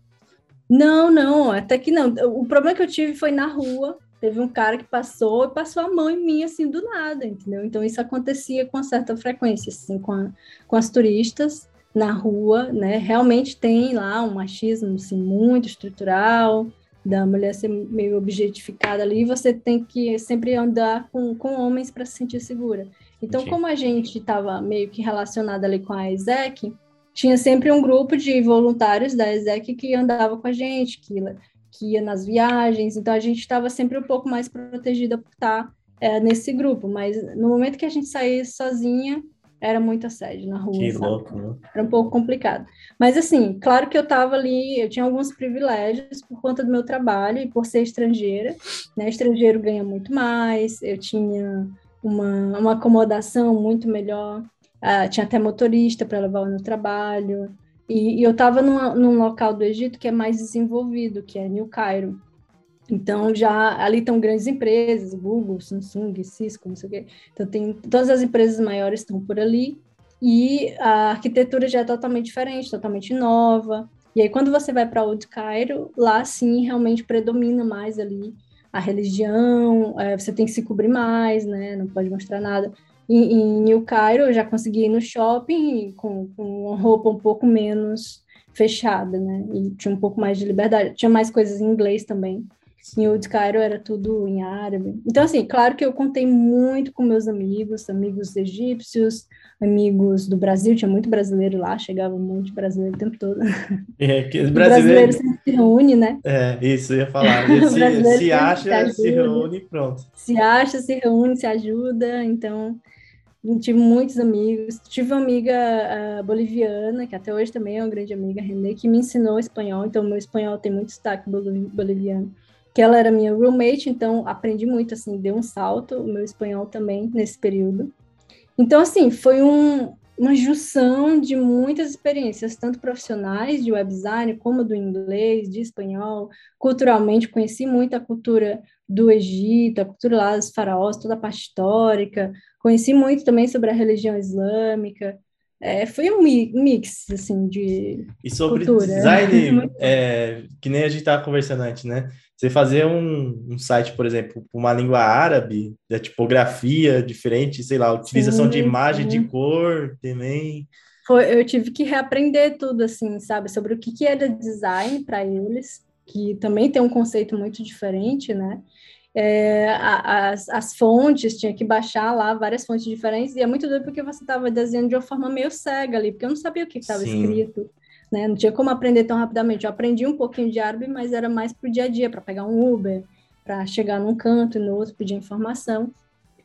Não, não, até que não. O problema que eu tive foi na rua, teve um cara que passou e passou a mão em mim assim do nada, entendeu? Então isso acontecia com certa frequência, assim, com, a, com as turistas na rua, né? Realmente tem lá um machismo assim, muito estrutural, da mulher ser meio objetificada ali, e você tem que sempre andar com, com homens para se sentir segura. Então, como a gente estava meio que relacionada ali com a ESEC, tinha sempre um grupo de voluntários da ESEC que andava com a gente, que que ia nas viagens, então a gente estava sempre um pouco mais protegida por estar é, nesse grupo, mas no momento que a gente saía sozinha, era muito assédio na rua. Que sabe? louco, né? Era um pouco complicado. Mas assim, claro que eu estava ali, eu tinha alguns privilégios por conta do meu trabalho e por ser estrangeira, né? Estrangeiro ganha muito mais, eu tinha uma, uma acomodação muito melhor, uh, tinha até motorista para levar no trabalho, e, e eu estava num, num local do Egito que é mais desenvolvido, que é New Cairo. Então, já ali estão grandes empresas, Google, Samsung, Cisco, não sei o quê. Então, tem, todas as empresas maiores estão por ali. E a arquitetura já é totalmente diferente, totalmente nova. E aí, quando você vai para Old Cairo, lá sim realmente predomina mais ali a religião, é, você tem que se cobrir mais, né? Não pode mostrar nada em, New Cairo, eu já consegui ir no shopping com, com uma roupa um pouco menos fechada, né? E tinha um pouco mais de liberdade. Tinha mais coisas em inglês também. Em Old Cairo era tudo em árabe. Então, assim, claro que eu contei muito com meus amigos, amigos egípcios, amigos do Brasil, tinha muito brasileiro lá, chegava muito brasileiro o tempo todo. É, que os brasileiros sempre se reúne, né? É, isso, eu ia falar. Se, se acha, se, se reúne e pronto. Se acha, se reúne, se ajuda, então tive muitos amigos. Tive uma amiga boliviana, que até hoje também é uma grande amiga, René, que me ensinou espanhol. Então, meu espanhol tem muito sotaque boliviano. Que ela era minha roommate, então aprendi muito, assim, deu um salto, o meu espanhol também, nesse período. Então, assim, foi um, uma junção de muitas experiências, tanto profissionais de web design, como do inglês, de espanhol. Culturalmente, conheci muito a cultura do Egito, a cultura lá dos faraós, toda a parte histórica, Conheci muito também sobre a religião islâmica. É, foi um mix, assim, de E sobre cultura. design, é, que nem a gente estava conversando antes, né? Você fazer um, um site, por exemplo, uma língua árabe, da tipografia diferente, sei lá, utilização sim, de imagem, sim. de cor também. Foi, eu tive que reaprender tudo, assim, sabe? Sobre o que, que era design para eles, que também tem um conceito muito diferente, né? é, as, as fontes, tinha que baixar lá várias fontes diferentes, e é muito doido porque você estava desenhando de uma forma meio cega ali, porque eu não sabia o que estava escrito, né? Não tinha como aprender tão rapidamente. Eu aprendi um pouquinho de árabe, mas era mais para o dia a dia, para pegar um Uber, para chegar num canto e no outro pedir informação.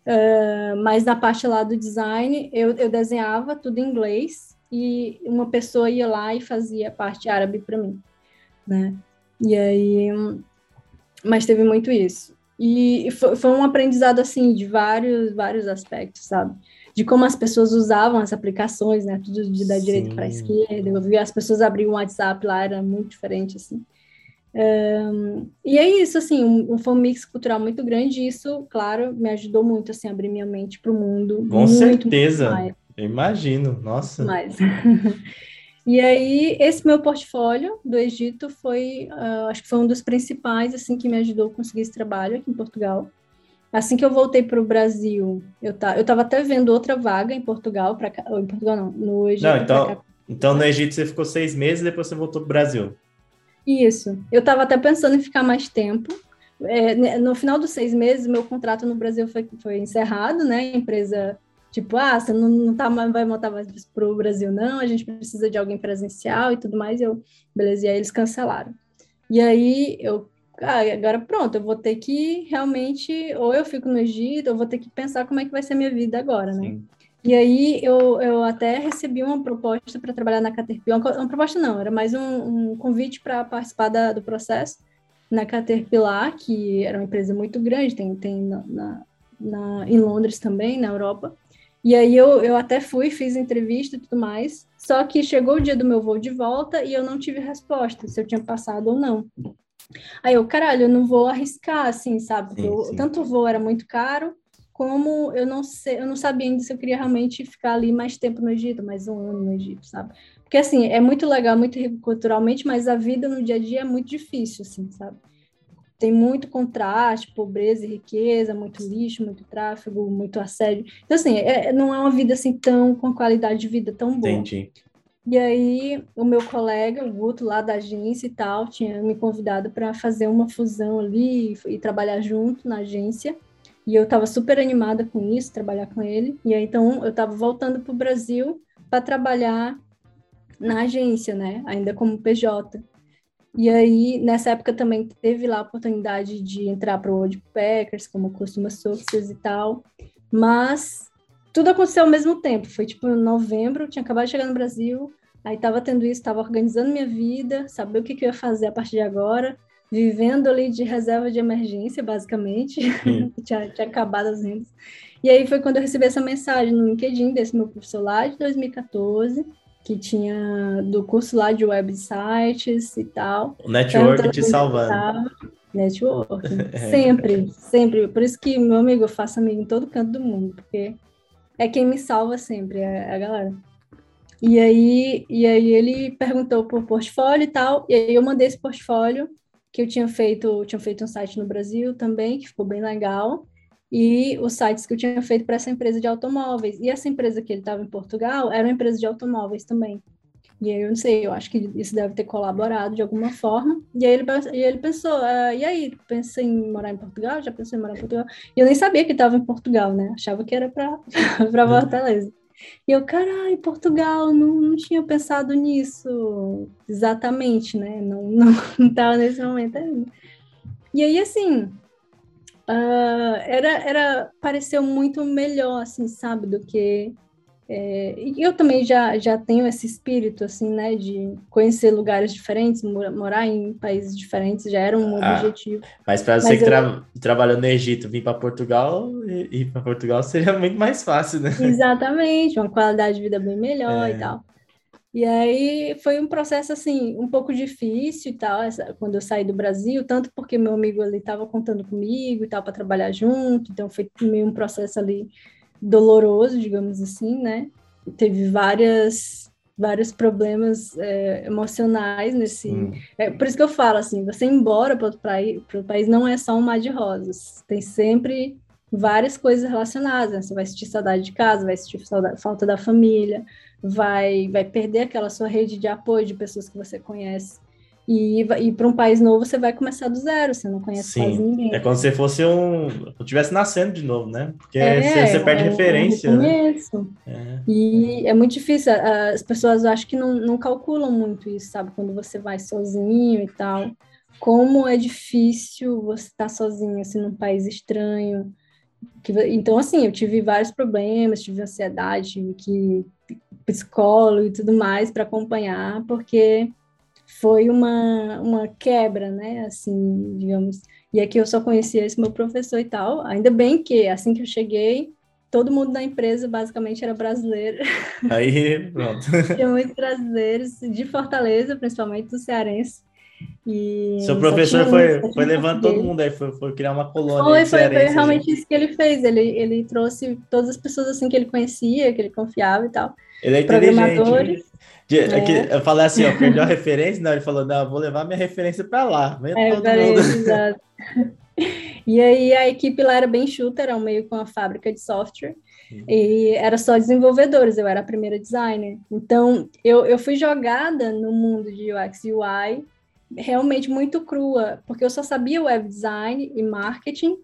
Uh, mas na parte lá do design, eu, eu desenhava tudo em inglês e uma pessoa ia lá e fazia a parte árabe para mim, né? E aí, mas teve muito isso. E foi, foi um aprendizado, assim, de vários, vários aspectos, sabe? De como as pessoas usavam as aplicações, né? Tudo de da direita para a esquerda. Eu vi as pessoas abriam o WhatsApp lá, era muito diferente, assim. Um, e é isso, assim, um, foi um mix cultural muito grande, e isso, claro, me ajudou muito, assim, a abrir minha mente para o mundo. Com muito, certeza, muito eu imagino, nossa. Mais. E aí, esse meu portfólio do Egito foi, uh, acho que foi um dos principais, assim, que me ajudou a conseguir esse trabalho aqui em Portugal. assim que eu voltei para o Brasil, eu tá, eu estava até vendo outra vaga em Portugal para em Portugal não, no Egito. Não, então, então no Egito você ficou seis meses e depois você voltou para o Brasil. Isso. Eu estava até pensando em ficar mais tempo. É, no final dos seis meses, meu contrato no Brasil foi, foi encerrado, né? A empresa Tipo, ah, você não, não tá, vai montar mais para o Brasil, não, a gente precisa de alguém presencial e tudo mais. E eu, beleza, e aí eles cancelaram. E aí eu, ah, agora pronto, eu vou ter que realmente, ou eu fico no Egito, ou vou ter que pensar como é que vai ser a minha vida agora, né? Sim. E aí eu, eu até recebi uma proposta para trabalhar na Caterpillar, uma, uma, proposta não, era mais um, um convite para participar da, do processo na Caterpillar, que era uma empresa muito grande, tem, tem na, na, na em Londres também, na Europa. E aí eu, eu até fui, fiz entrevista e tudo mais. Só que chegou o dia do meu voo de volta e eu não tive resposta se eu tinha passado ou não. Aí eu, caralho, eu não vou arriscar, assim, sabe? Sim, eu, sim. Tanto o voo era muito caro, como eu não sei, eu não sabia ainda se eu queria realmente ficar ali mais tempo no Egito, mais um ano no Egito, sabe? Porque assim, é muito legal, muito rico culturalmente, mas a vida no dia a dia é muito difícil, assim, sabe? Tem muito contraste, pobreza e riqueza, muito lixo, muito tráfego, muito assédio. Então, assim, é, não é uma vida assim tão com qualidade de vida tão boa. Entendi. E aí, o meu colega, o Guto, lá da agência e tal, tinha me convidado para fazer uma fusão ali e, e, trabalhar junto na agência. E eu estava super animada com isso, trabalhar com ele. E aí, então, eu estava voltando para o Brasil para trabalhar na agência, né? Ainda como PJ. E aí, nessa época também teve lá a oportunidade de entrar para o World Packers, como Customer Success e tal. Mas tudo aconteceu ao mesmo tempo. Foi tipo em novembro, tinha acabado de chegar no Brasil, aí estava tendo isso, estava organizando minha vida, saber o que, que eu ia fazer a partir de agora, vivendo ali de reserva de emergência, basicamente. tinha, tinha acabado as rendas. E aí foi quando eu recebi essa mensagem no LinkedIn desse meu professor lá de 2014 que tinha do curso lá de websites e tal. O network te salvando. Network. Sempre, sempre. Por isso que, meu amigo, eu faço amigo em todo canto do mundo, porque é quem me salva sempre, é a galera. E aí, e aí ele perguntou por portfólio e tal, e aí eu mandei esse portfólio que eu tinha feito, tinha feito um site no Brasil também, que ficou bem legal e os sites que eu tinha feito para essa empresa de automóveis. E essa empresa que ele estava em Portugal era uma empresa de automóveis também. E aí eu não sei, eu acho que isso deve ter colaborado de alguma forma. E aí ele, e ele pensou, ah, e aí, pensa em morar em Portugal? Já pensou em morar em Portugal? E eu nem sabia que estava em Portugal, né? Achava que era para Fortaleza. E eu, caralho, Portugal, não, não tinha pensado nisso exatamente, né? Não, não, não tava nesse momento ainda. E aí, assim, uh, era, era pareceu muito melhor, assim, sabe, do que é, eu também já, já tenho esse espírito, assim, né, de conhecer lugares diferentes, morar em países diferentes, já era um ah, objetivo. Mas para você mas que eu... tra trabalhou no Egito, vir para Portugal, ir para Portugal seria muito mais fácil, né? Exatamente, uma qualidade de vida bem melhor é. e tal. E aí foi um processo assim um pouco difícil e tal, essa, quando eu saí do Brasil, tanto porque meu amigo ali estava contando comigo e tal para trabalhar junto, então foi meio um processo ali doloroso, digamos assim, né? Teve várias vários problemas é, emocionais nesse. Hum. É, por isso que eu falo assim, você ir embora para o país, não é só um mar de rosas, tem sempre várias coisas relacionadas. Né? Você vai sentir saudade de casa, vai sentir saudade, falta da família, vai, vai perder aquela sua rede de apoio de pessoas que você conhece. E, e para um país novo você vai começar do zero, você não conhece Sim. quase ninguém. É como se fosse um. Eu estivesse nascendo de novo, né? Porque é, você, você, perde é, referência. Eu Né? É. E é muito difícil. As pessoas acho que não, não calculam muito isso, sabe? Quando você vai sozinho e tal. Como é difícil você estar sozinho, assim, num país estranho. Que, então, assim, eu tive vários problemas, tive ansiedade, tive que psicólogo e tudo mais para acompanhar, porque foi uma, uma quebra, né? Assim, digamos. E aqui eu só conhecia esse meu professor e tal. Ainda bem que, assim que eu cheguei, todo mundo da empresa basicamente era brasileiro. Aí, pronto. Tinha muitos brasileiros, de Fortaleza, principalmente do Cearense. E Seu professor foi, foi levando todo mundo aí, foi, foi criar uma colônia. Foi, foi, foi realmente isso que ele fez. Ele, ele trouxe todas as pessoas assim que ele conhecia, que ele confiava e tal. Ele é inteligente. De, é. Aqui, eu falei assim, ó, perdeu a referência? Não, ele falou, não, vou levar minha referência para lá. é, todo mundo. Exato. E aí a equipe lá era bem chuta, era meio com uma fábrica de software. E era só desenvolvedores, eu era a primeira designer. Então, eu, eu fui jogada no mundo de UX e UI realmente muito crua, porque eu só sabia web design e marketing,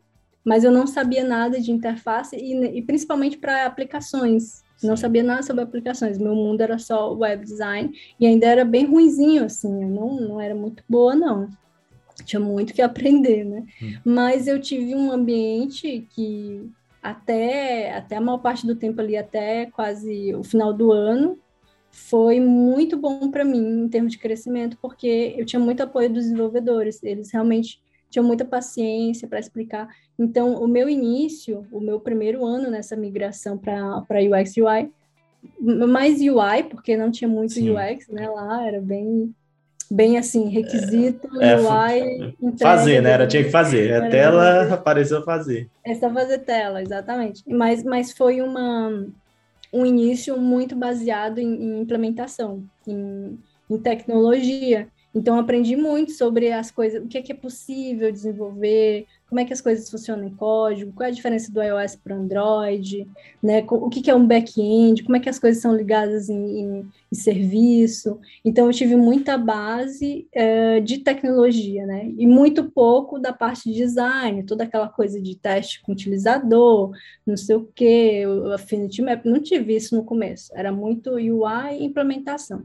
mas eu não sabia nada de interface e, e principalmente para aplicações. Sim. Não sabia nada sobre aplicações. Meu mundo era só web design e ainda era bem ruinzinho, assim. Eu não, não era muito boa, não. Tinha muito que aprender, né? Hum. Mas eu tive um ambiente que até, até a maior parte do tempo ali, até quase o final do ano, foi muito bom para mim em termos de crescimento, porque eu tinha muito apoio dos desenvolvedores, eles realmente tinham muita paciência para explicar. Então, o meu início, o meu primeiro ano nessa migração para UX UI, mais UI, porque não tinha muito Sim. UX, né, lá era bem bem assim, requisito, é, UI. Fazer, né? Era, tinha que fazer. A tela fazer. apareceu fazer. É só fazer tela, exatamente. Mas, mas foi uma, um início muito baseado em, em implementação, em, em tecnologia. Então, aprendi muito sobre as coisas, o que é, que é possível desenvolver, como é que as coisas funcionam em código, qual é a diferença do iOS para Android, né? O que, que é um back-end, como é que as coisas são ligadas em, em, em serviço. Então, eu tive muita base uh, de tecnologia, né? E muito pouco da parte de design, toda aquela coisa de teste com utilizador, não sei o quê, o Affinity Map, não tive isso no começo. Era muito UI e implementação.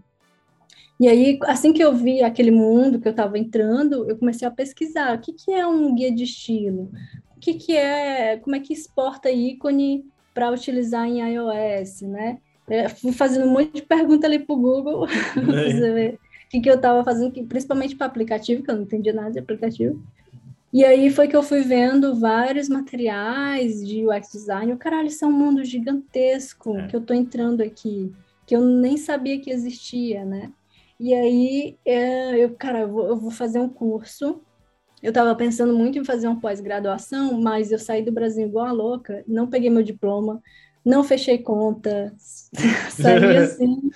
E aí, assim que eu vi aquele mundo que eu estava entrando, eu comecei a pesquisar o que, que é um guia de estilo, o que, que é, como é que exporta ícone para utilizar em iOS, né? Eu fui fazendo um monte de pergunta ali para o Google, para ver o que, que eu estava fazendo, principalmente para aplicativo, que eu não entendia nada de aplicativo. E aí foi que eu fui vendo vários materiais de UX design. O caralho, isso é um mundo gigantesco é. que eu estou entrando aqui, que eu nem sabia que existia, né? E aí, é, eu, cara, eu vou, eu vou fazer um curso. Eu estava pensando muito em fazer uma pós-graduação, mas eu saí do Brasil igual a louca, não peguei meu diploma, não fechei conta, saí assim,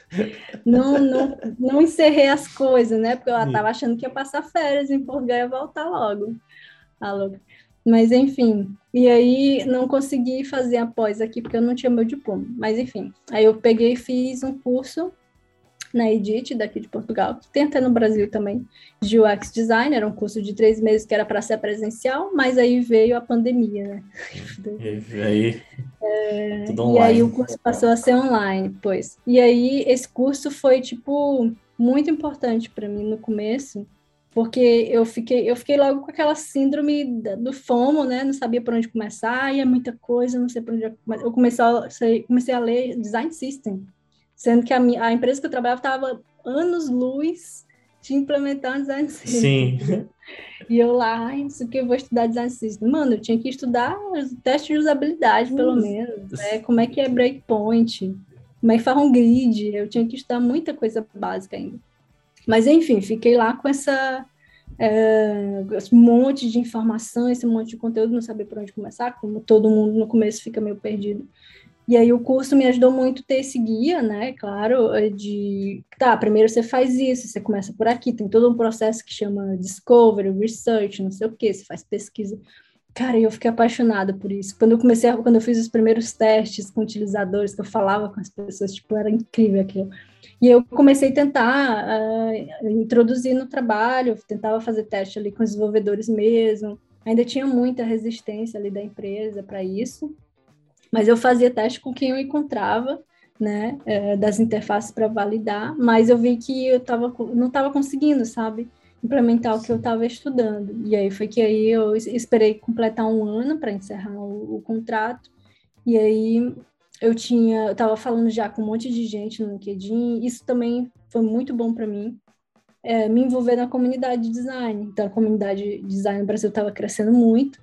não, não, não encerrei as coisas, né? Porque eu estava achando que ia passar férias em Portugal e voltar logo. A louca. Mas enfim, e aí não consegui fazer a pós aqui porque eu não tinha meu diploma. Mas enfim, aí eu peguei e fiz um curso na Edit, daqui de Portugal, que tem até no Brasil também, de UX Design, era um curso de três meses que era para ser presencial, mas aí veio a pandemia, né? E aí, é, tudo online. E aí o curso passou a ser online, pois. E aí esse curso foi, tipo, muito importante para mim no começo, porque eu fiquei, eu fiquei logo com aquela síndrome do FOMO, né? Não sabia por onde começar, e é muita coisa, não sei por onde começar. Eu comecei a, comecei a ler Design System, sendo que a, minha, a empresa que eu trabalhava estava anos-luz de implementar um design system. Sim. E eu lá, ai, isso que eu vou estudar design system. Mano, eu tinha que estudar teste de usabilidade, pelo menos, né? Como é que é breakpoint, como é que faz um grid, eu tinha que estudar muita coisa básica ainda. Mas, enfim, fiquei lá com essa é, esse monte de informação, esse monte de conteúdo, não sabia por onde começar, como todo mundo no começo fica meio perdido. E aí o curso me ajudou muito ter esse guia, né? Claro, é de tá, primeiro você faz isso, você começa por aqui, tem todo um processo que chama discovery, research, não sei o que, você faz pesquisa. Cara, eu fiquei apaixonada por isso. Quando eu comecei, quando eu fiz os primeiros testes com utilizadores, que eu falava com as pessoas, tipo, era incrível aquilo. E eu comecei a tentar uh, introduzir no trabalho, tentava fazer teste ali com os desenvolvedores mesmo. Ainda tinha muita resistência ali da empresa para isso. Mas eu fazia teste com quem eu encontrava, né, é, das interfaces para validar, mas eu vi que eu tava, não estava conseguindo, sabe, implementar o que eu estava estudando. E aí foi que aí eu esperei completar um ano para encerrar o, o, contrato. E aí eu tinha, eu estava falando já com um monte de gente no LinkedIn. Isso também foi muito bom para mim. É, me envolver na comunidade de design. Então, a comunidade de design no Brasil estava crescendo muito.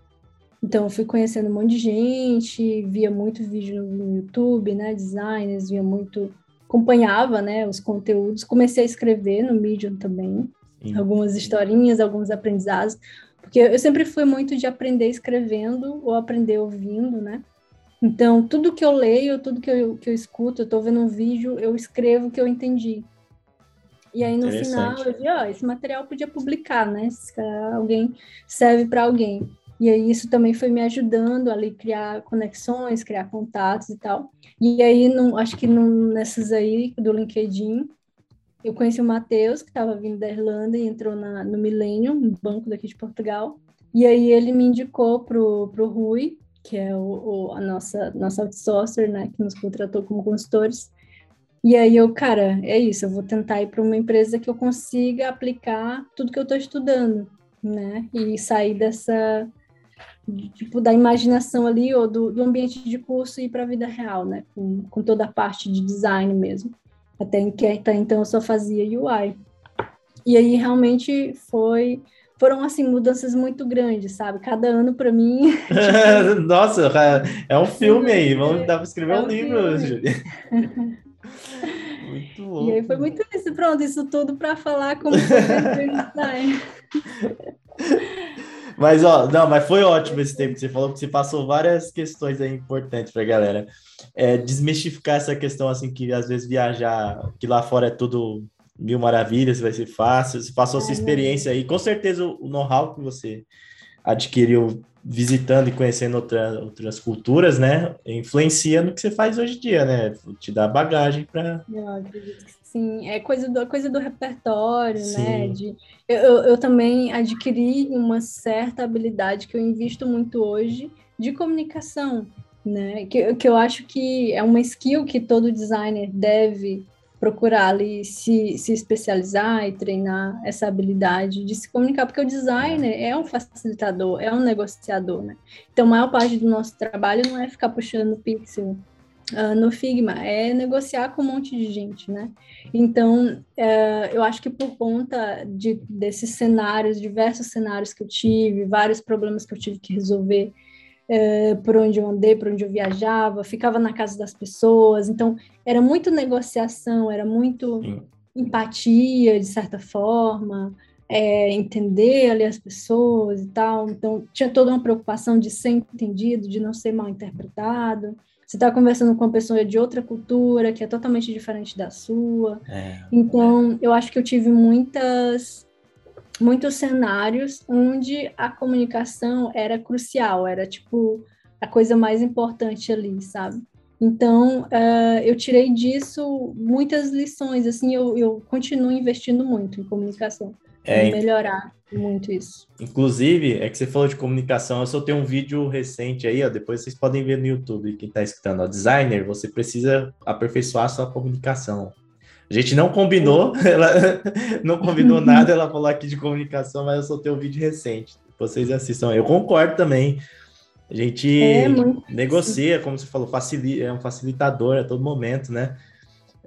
Então, eu fui conhecendo um monte de gente, via muito vídeo no YouTube, né, designers, via muito, acompanhava, né, os conteúdos, comecei a escrever no Medium também, Sim. algumas historinhas, alguns aprendizados, porque eu sempre fui muito de aprender escrevendo ou aprender ouvindo, né, então, tudo que eu leio, tudo que eu, que eu escuto, eu estou vendo um vídeo, eu escrevo o que eu entendi. E aí, no final, eu vi, ó, esse material podia publicar, né? Se alguém serve para alguém. E aí isso também foi me ajudando ali criar conexões, criar contatos e tal. E aí, não, acho que num, nessas aí do LinkedIn, eu conheci o Matheus, que estava vindo da Irlanda e entrou na, no Millennium, um banco daqui de Portugal. E aí ele me indicou pro, pro Rui, que é o, o, a nossa, nossa outsourcer, né, que nos contratou como consultores. E aí eu, cara, é isso, eu vou tentar ir para uma empresa que eu consiga aplicar tudo que eu estou estudando, né? E sair dessa, tipo, da imaginação ali, ou do, do ambiente de curso e para a vida real, né? Com, com toda a parte de design mesmo. Até, em que, até então eu só fazia UI. E aí realmente foi foram assim mudanças muito grandes, sabe? Cada ano para mim. tipo... Nossa, é um filme aí. Vamos dar para escrever é um, um livro, muito louco. E aí foi muito isso, pronto, isso tudo para falar como design. Mas, ó, não, mas foi ótimo esse tempo que você falou, que você passou várias questões aí importantes para a galera. É, desmistificar essa questão, assim, que às vezes viajar, que lá fora é tudo mil maravilhas, vai ser fácil. Você passou é, sua experiência aí, com certeza o know-how que você adquiriu visitando e conhecendo outra, outras culturas, né, influencia no que você faz hoje em dia, né? Te dá bagagem para. Sim, é coisa do, coisa do repertório, né, Sim. né? De, eu, eu também adquiri uma certa habilidade que eu invisto muito hoje de comunicação, né? Que, que eu acho que é uma skill que todo designer deve procurar ali se, se especializar e treinar essa habilidade de se comunicar, porque o designer é um facilitador, é um negociador, né? Então, a maior parte do nosso trabalho não é ficar puxando pixel uh, no Figma, é negociar com um monte de gente, né? Então, uh, eu acho que por conta de, desses cenários, diversos cenários que eu tive, vários problemas que eu tive que resolver, é, por onde eu andei, por onde eu viajava, ficava na casa das pessoas. Então, era muito negociação, era muito Sim. empatia, de certa forma, é, entender ali as pessoas e tal. Então, tinha toda uma preocupação de ser entendido, de não ser mal interpretado. Você está conversando com uma pessoa de outra cultura, que é totalmente diferente da sua. É, então, eu acho que eu tive muitas muitos cenários onde a comunicação era crucial, era tipo a coisa mais importante ali, sabe? Então, uh, eu tirei disso muitas lições, assim, eu, eu continuo investindo muito em comunicação, é, em melhorar muito isso. Inclusive, é que você falou de comunicação, eu só tenho um vídeo recente aí, ó, depois vocês podem ver no YouTube, quem está escutando, ó, designer, você precisa aperfeiçoar a sua comunicação. A gente não combinou, ela não combinou nada, ela falou aqui de comunicação, mas eu soltei um vídeo recente. Vocês assistam. Eu concordo também. A gente é negocia, como você falou, facilita, é um facilitador a todo momento, né?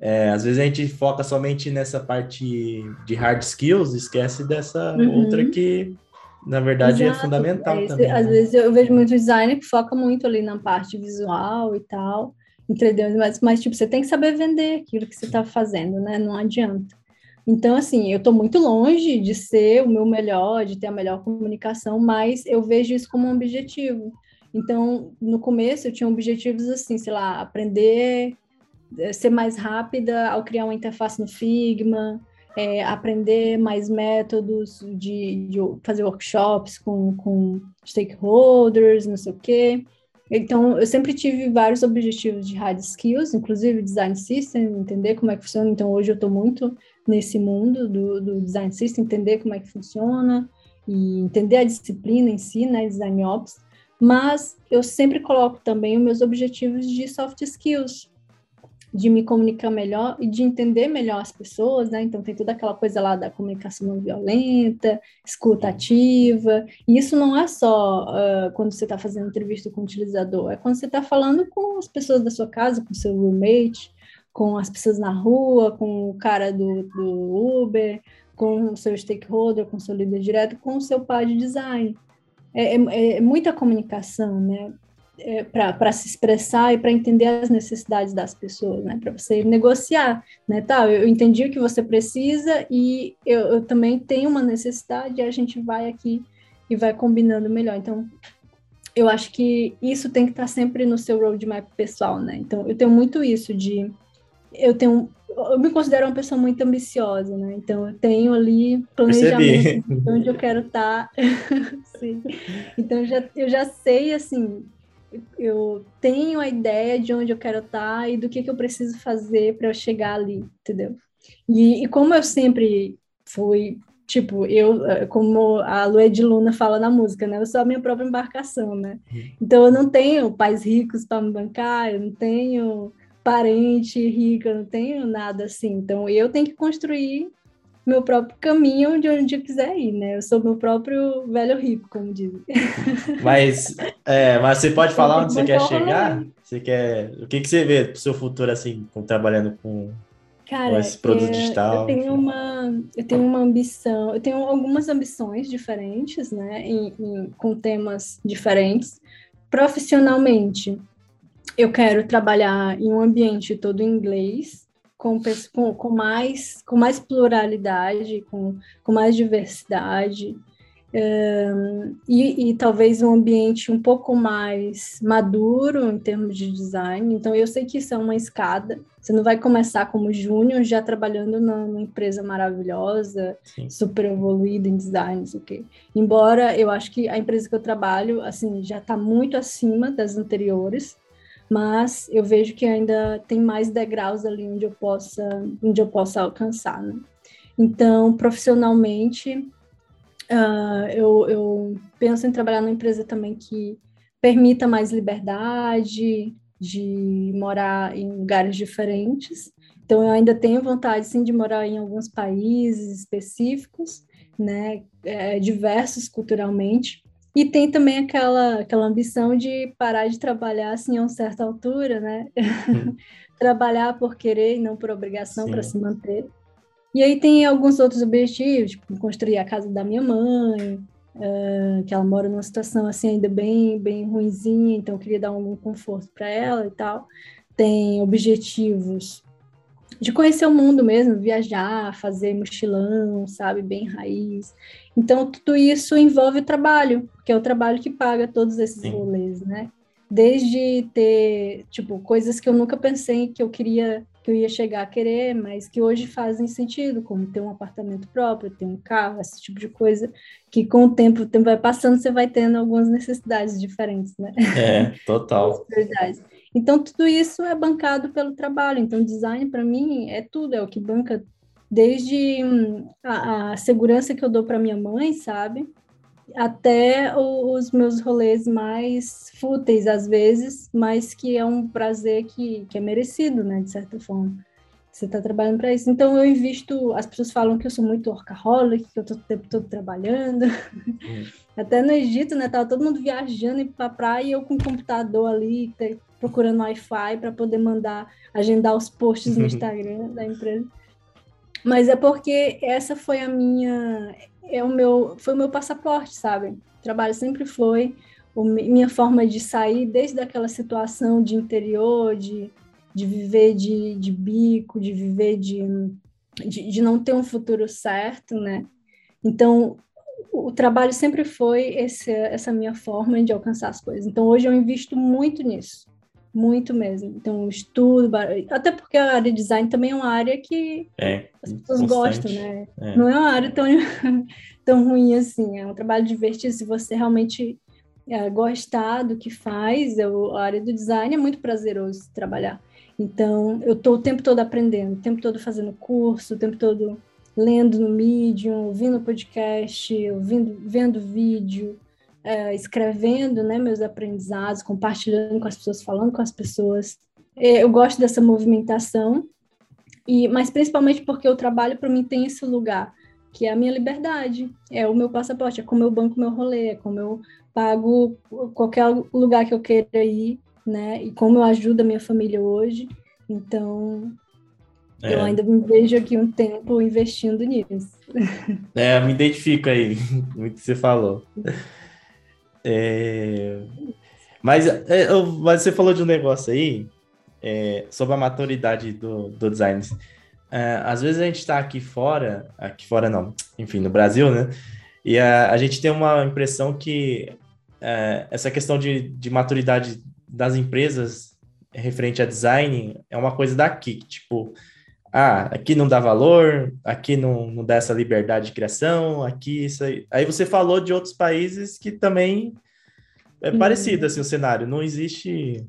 É, às vezes a gente foca somente nessa parte de hard skills, esquece dessa uhum. outra que, na verdade, é Exato. é fundamental é, também. Às né? vezes eu vejo muito designer que foca muito ali na parte visual e tal, entendeu? Mas, mas, tipo, você tem que saber vender aquilo que você está fazendo, né? Não adianta. Então, assim, eu estou muito longe de ser o meu melhor, de ter a melhor comunicação, mas eu vejo isso como um objetivo. Então, no começo, eu tinha objetivos assim, sei lá, aprender, eh, ser mais rápida ao criar uma interface no Figma, é, aprender mais métodos de, de, fazer workshops com, com stakeholders, não sei o quê. Então, eu sempre tive vários objetivos de hard skills, inclusive design system, entender como é que funciona. Então, hoje eu estou muito nesse mundo do, do, design system, entender como é que funciona e entender a disciplina em si, né, design ops. Mas eu sempre coloco também os meus objetivos de soft skills, de me comunicar melhor e de entender melhor as pessoas, né? Então tem toda aquela coisa lá da comunicação não violenta, escuta ativa. E isso não é só uh, quando você está fazendo entrevista com o utilizador, é quando você está falando com as pessoas da sua casa, com seu roommate, com as pessoas na rua, com o cara do, do Uber, com o seu stakeholder, com o seu líder direto, com o seu pai de design. É, é, é muita comunicação, né? É, para se expressar e para entender as necessidades das pessoas, né? Para você negociar, né? Tá, eu entendi o que você precisa e eu, eu, também tenho uma necessidade e a gente vai aqui e vai combinando melhor. Então, eu acho que isso tem que estar sempre no seu roadmap pessoal, né? Então, eu tenho muito isso de... Eu tenho eu me considero uma pessoa muito ambiciosa, né? Então eu tenho ali planejamento de onde eu quero estar. Tá. então eu já, eu já sei assim, eu tenho a ideia de onde eu quero estar tá e do que, que eu preciso fazer para eu chegar ali, entendeu? E, e, como eu sempre fui, tipo, eu, como a Luê de Luna fala na música, né? Eu sou a minha própria embarcação, né? Uhum. Então eu não tenho pais ricos para me bancar, eu não tenho parente rico, eu não tenho nada assim. Então eu tenho que construir meu próprio caminho de onde eu quiser ir, né? Eu sou meu próprio velho rico, como dizem. Mas, é, mas você pode falar onde você quer chegar? Você quer, o que que você vê pro seu futuro assim, com, trabalhando com, Cara, com esse produto é, digital? Eu tenho uma, eu tenho uma ambição, eu tenho algumas ambições diferentes, né? Em, em, com temas diferentes. Profissionalmente, eu quero trabalhar em um ambiente todo em inglês, com, com, com, mais, com mais pluralidade, com, com mais diversidade, um, e, e, talvez um ambiente um pouco mais maduro em termos de design. Então, eu sei que isso é uma escada. Você não vai começar como júnior já trabalhando numa empresa maravilhosa, Sim. super evoluída em design, o quê. Embora eu acho que a empresa que eu trabalho, assim, já está muito acima das anteriores mas eu vejo que ainda tem mais degraus ali onde eu possa, onde eu possa alcançar, né? Então, profissionalmente, uh, eu, eu penso em trabalhar numa empresa também que permita mais liberdade de morar em lugares diferentes. Então, eu ainda tenho vontade, sim, de morar em alguns países específicos, né, é, diversos culturalmente, e tem também aquela, aquela ambição de parar de trabalhar assim a uma certa altura, né? Hum. trabalhar por querer e não por obrigação para se manter. E aí tem alguns outros objetivos, tipo construir a casa da minha mãe, uh, que ela mora numa situação assim ainda bem bem ruinzinha, então eu queria dar algum conforto para ela e tal. Tem objetivos de conhecer o mundo mesmo, viajar, fazer mochilão, sabe, bem raiz. Então, tudo isso envolve o trabalho, que é o trabalho que paga todos esses Sim. rolês, né? Desde ter, tipo, coisas que eu nunca pensei que eu queria, que eu ia chegar a querer, mas que hoje fazem sentido, como ter um apartamento próprio, ter um carro, esse tipo de coisa, que com o tempo, o tempo vai passando, você vai tendo algumas necessidades diferentes, né? É, total. Verdade. Então, tudo isso é bancado pelo trabalho. Então, design, para mim, é tudo, é o que banca desde hum, a, a segurança que eu dou para minha mãe, sabe? Até os meus rolês mais fúteis, às vezes, mas que é um prazer que, que é merecido, né, de certa forma. Você está trabalhando para isso. Então, eu invisto. As pessoas falam que eu sou muito workaholic, que eu estou o tempo todo trabalhando. Hum. Até no Egito, né? Tava todo mundo viajando para a praia e eu com o computador ali, procurando Wi-Fi para poder mandar, agendar os posts no Instagram da empresa. Mas é porque essa foi a minha, é o meu, foi o meu passaporte, sabe? O trabalho sempre foi o, minha forma de sair desde aquela situação de interior, de, de viver de, de bico, de viver de, de, de não ter um futuro certo, né? Então, o trabalho sempre foi esse, essa minha forma de alcançar as coisas. Então, hoje eu invisto muito nisso muito mesmo. Então, estudo, até porque a área de design também é uma área que é, as pessoas constante. gostam, né? É. Não é uma área tão, tão ruim assim, é um trabalho divertido. Se você realmente é, gostar do que faz, eu, a área do design é muito prazeroso trabalhar. Então, eu estou o tempo todo aprendendo, o tempo todo fazendo curso, o tempo todo lendo no Medium, ouvindo podcast, ouvindo, vendo vídeo, é, escrevendo né, meus aprendizados, compartilhando com as pessoas, falando com as pessoas. É, eu gosto dessa movimentação, e mas principalmente porque o trabalho para mim tem esse lugar, que é a minha liberdade, é o meu passaporte, é como eu banco meu rolê, é como eu pago qualquer lugar que eu queira ir, né? E como eu ajudo a minha família hoje. Então, é. eu ainda me vejo aqui um tempo investindo nisso. É, me identifico aí, muito que você falou. É... Mas, é, mas você falou de um negócio aí é, sobre a maturidade do, do design. É, às vezes a gente está aqui fora, aqui fora não, enfim, no Brasil, né? E a, a gente tem uma impressão que é, essa questão de, de maturidade das empresas referente a design é uma coisa daqui, tipo, ah, aqui não dá valor, aqui não, não dá essa liberdade de criação, aqui isso aí. Aí você falou de outros países que também é uhum. parecido assim o cenário, não existe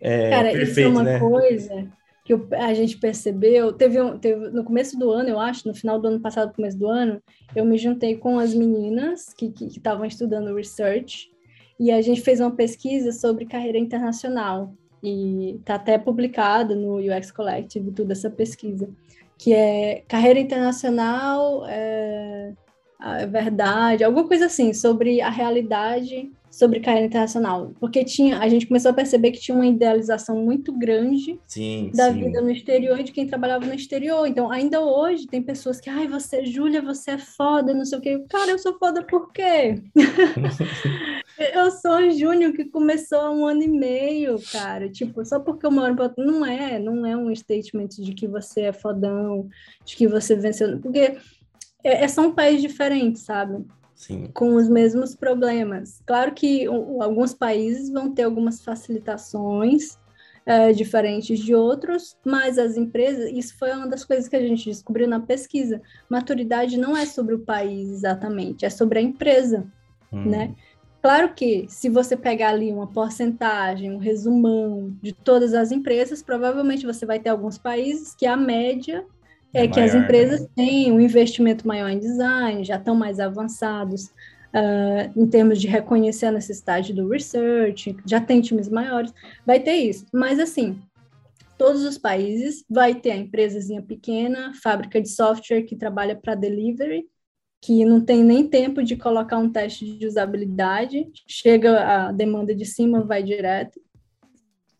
é, Cara, perfeito, isso é uma né? coisa que a gente percebeu, teve, um, teve no começo do ano, eu acho, no final do ano passado, começo do ano, eu me juntei com as meninas que estavam estudando research e a gente fez uma pesquisa sobre carreira internacional e está até publicado no UX Collective toda essa pesquisa, que é carreira internacional, é, verdade, alguma coisa assim, sobre a realidade sobre carreira internacional, porque tinha, a gente começou a perceber que tinha uma idealização muito grande sim, da sim. vida no exterior e de quem trabalhava no exterior. Então, ainda hoje tem pessoas que, ai, você, Júlia, você é foda, não sei o quê. Cara, eu sou foda por quê? eu sou Júnior que começou há um ano e meio, cara. Tipo, só porque eu moro em não é, não é um statement de que você é fodão, de que você venceu, porque é, é só um país diferente, sabe? Sim. com os mesmos problemas. Claro que um, alguns países vão ter algumas facilitações é, diferentes de outros, mas as empresas, isso foi uma das coisas que a gente descobriu na pesquisa. Maturidade não é sobre o país exatamente, é sobre a empresa, hum. né? Claro que se você pegar ali uma porcentagem, um resumão de todas as empresas, provavelmente você vai ter alguns países que a média é, é que maior, as empresas né? têm um investimento maior em design, já estão mais avançados uh, em termos de reconhecer a necessidade do research, já tem times maiores, vai ter isso. Mas assim, todos os países vai ter a empresazinha pequena, fábrica de software que trabalha para delivery, que não tem nem tempo de colocar um teste de usabilidade, chega a demanda de cima, vai direto.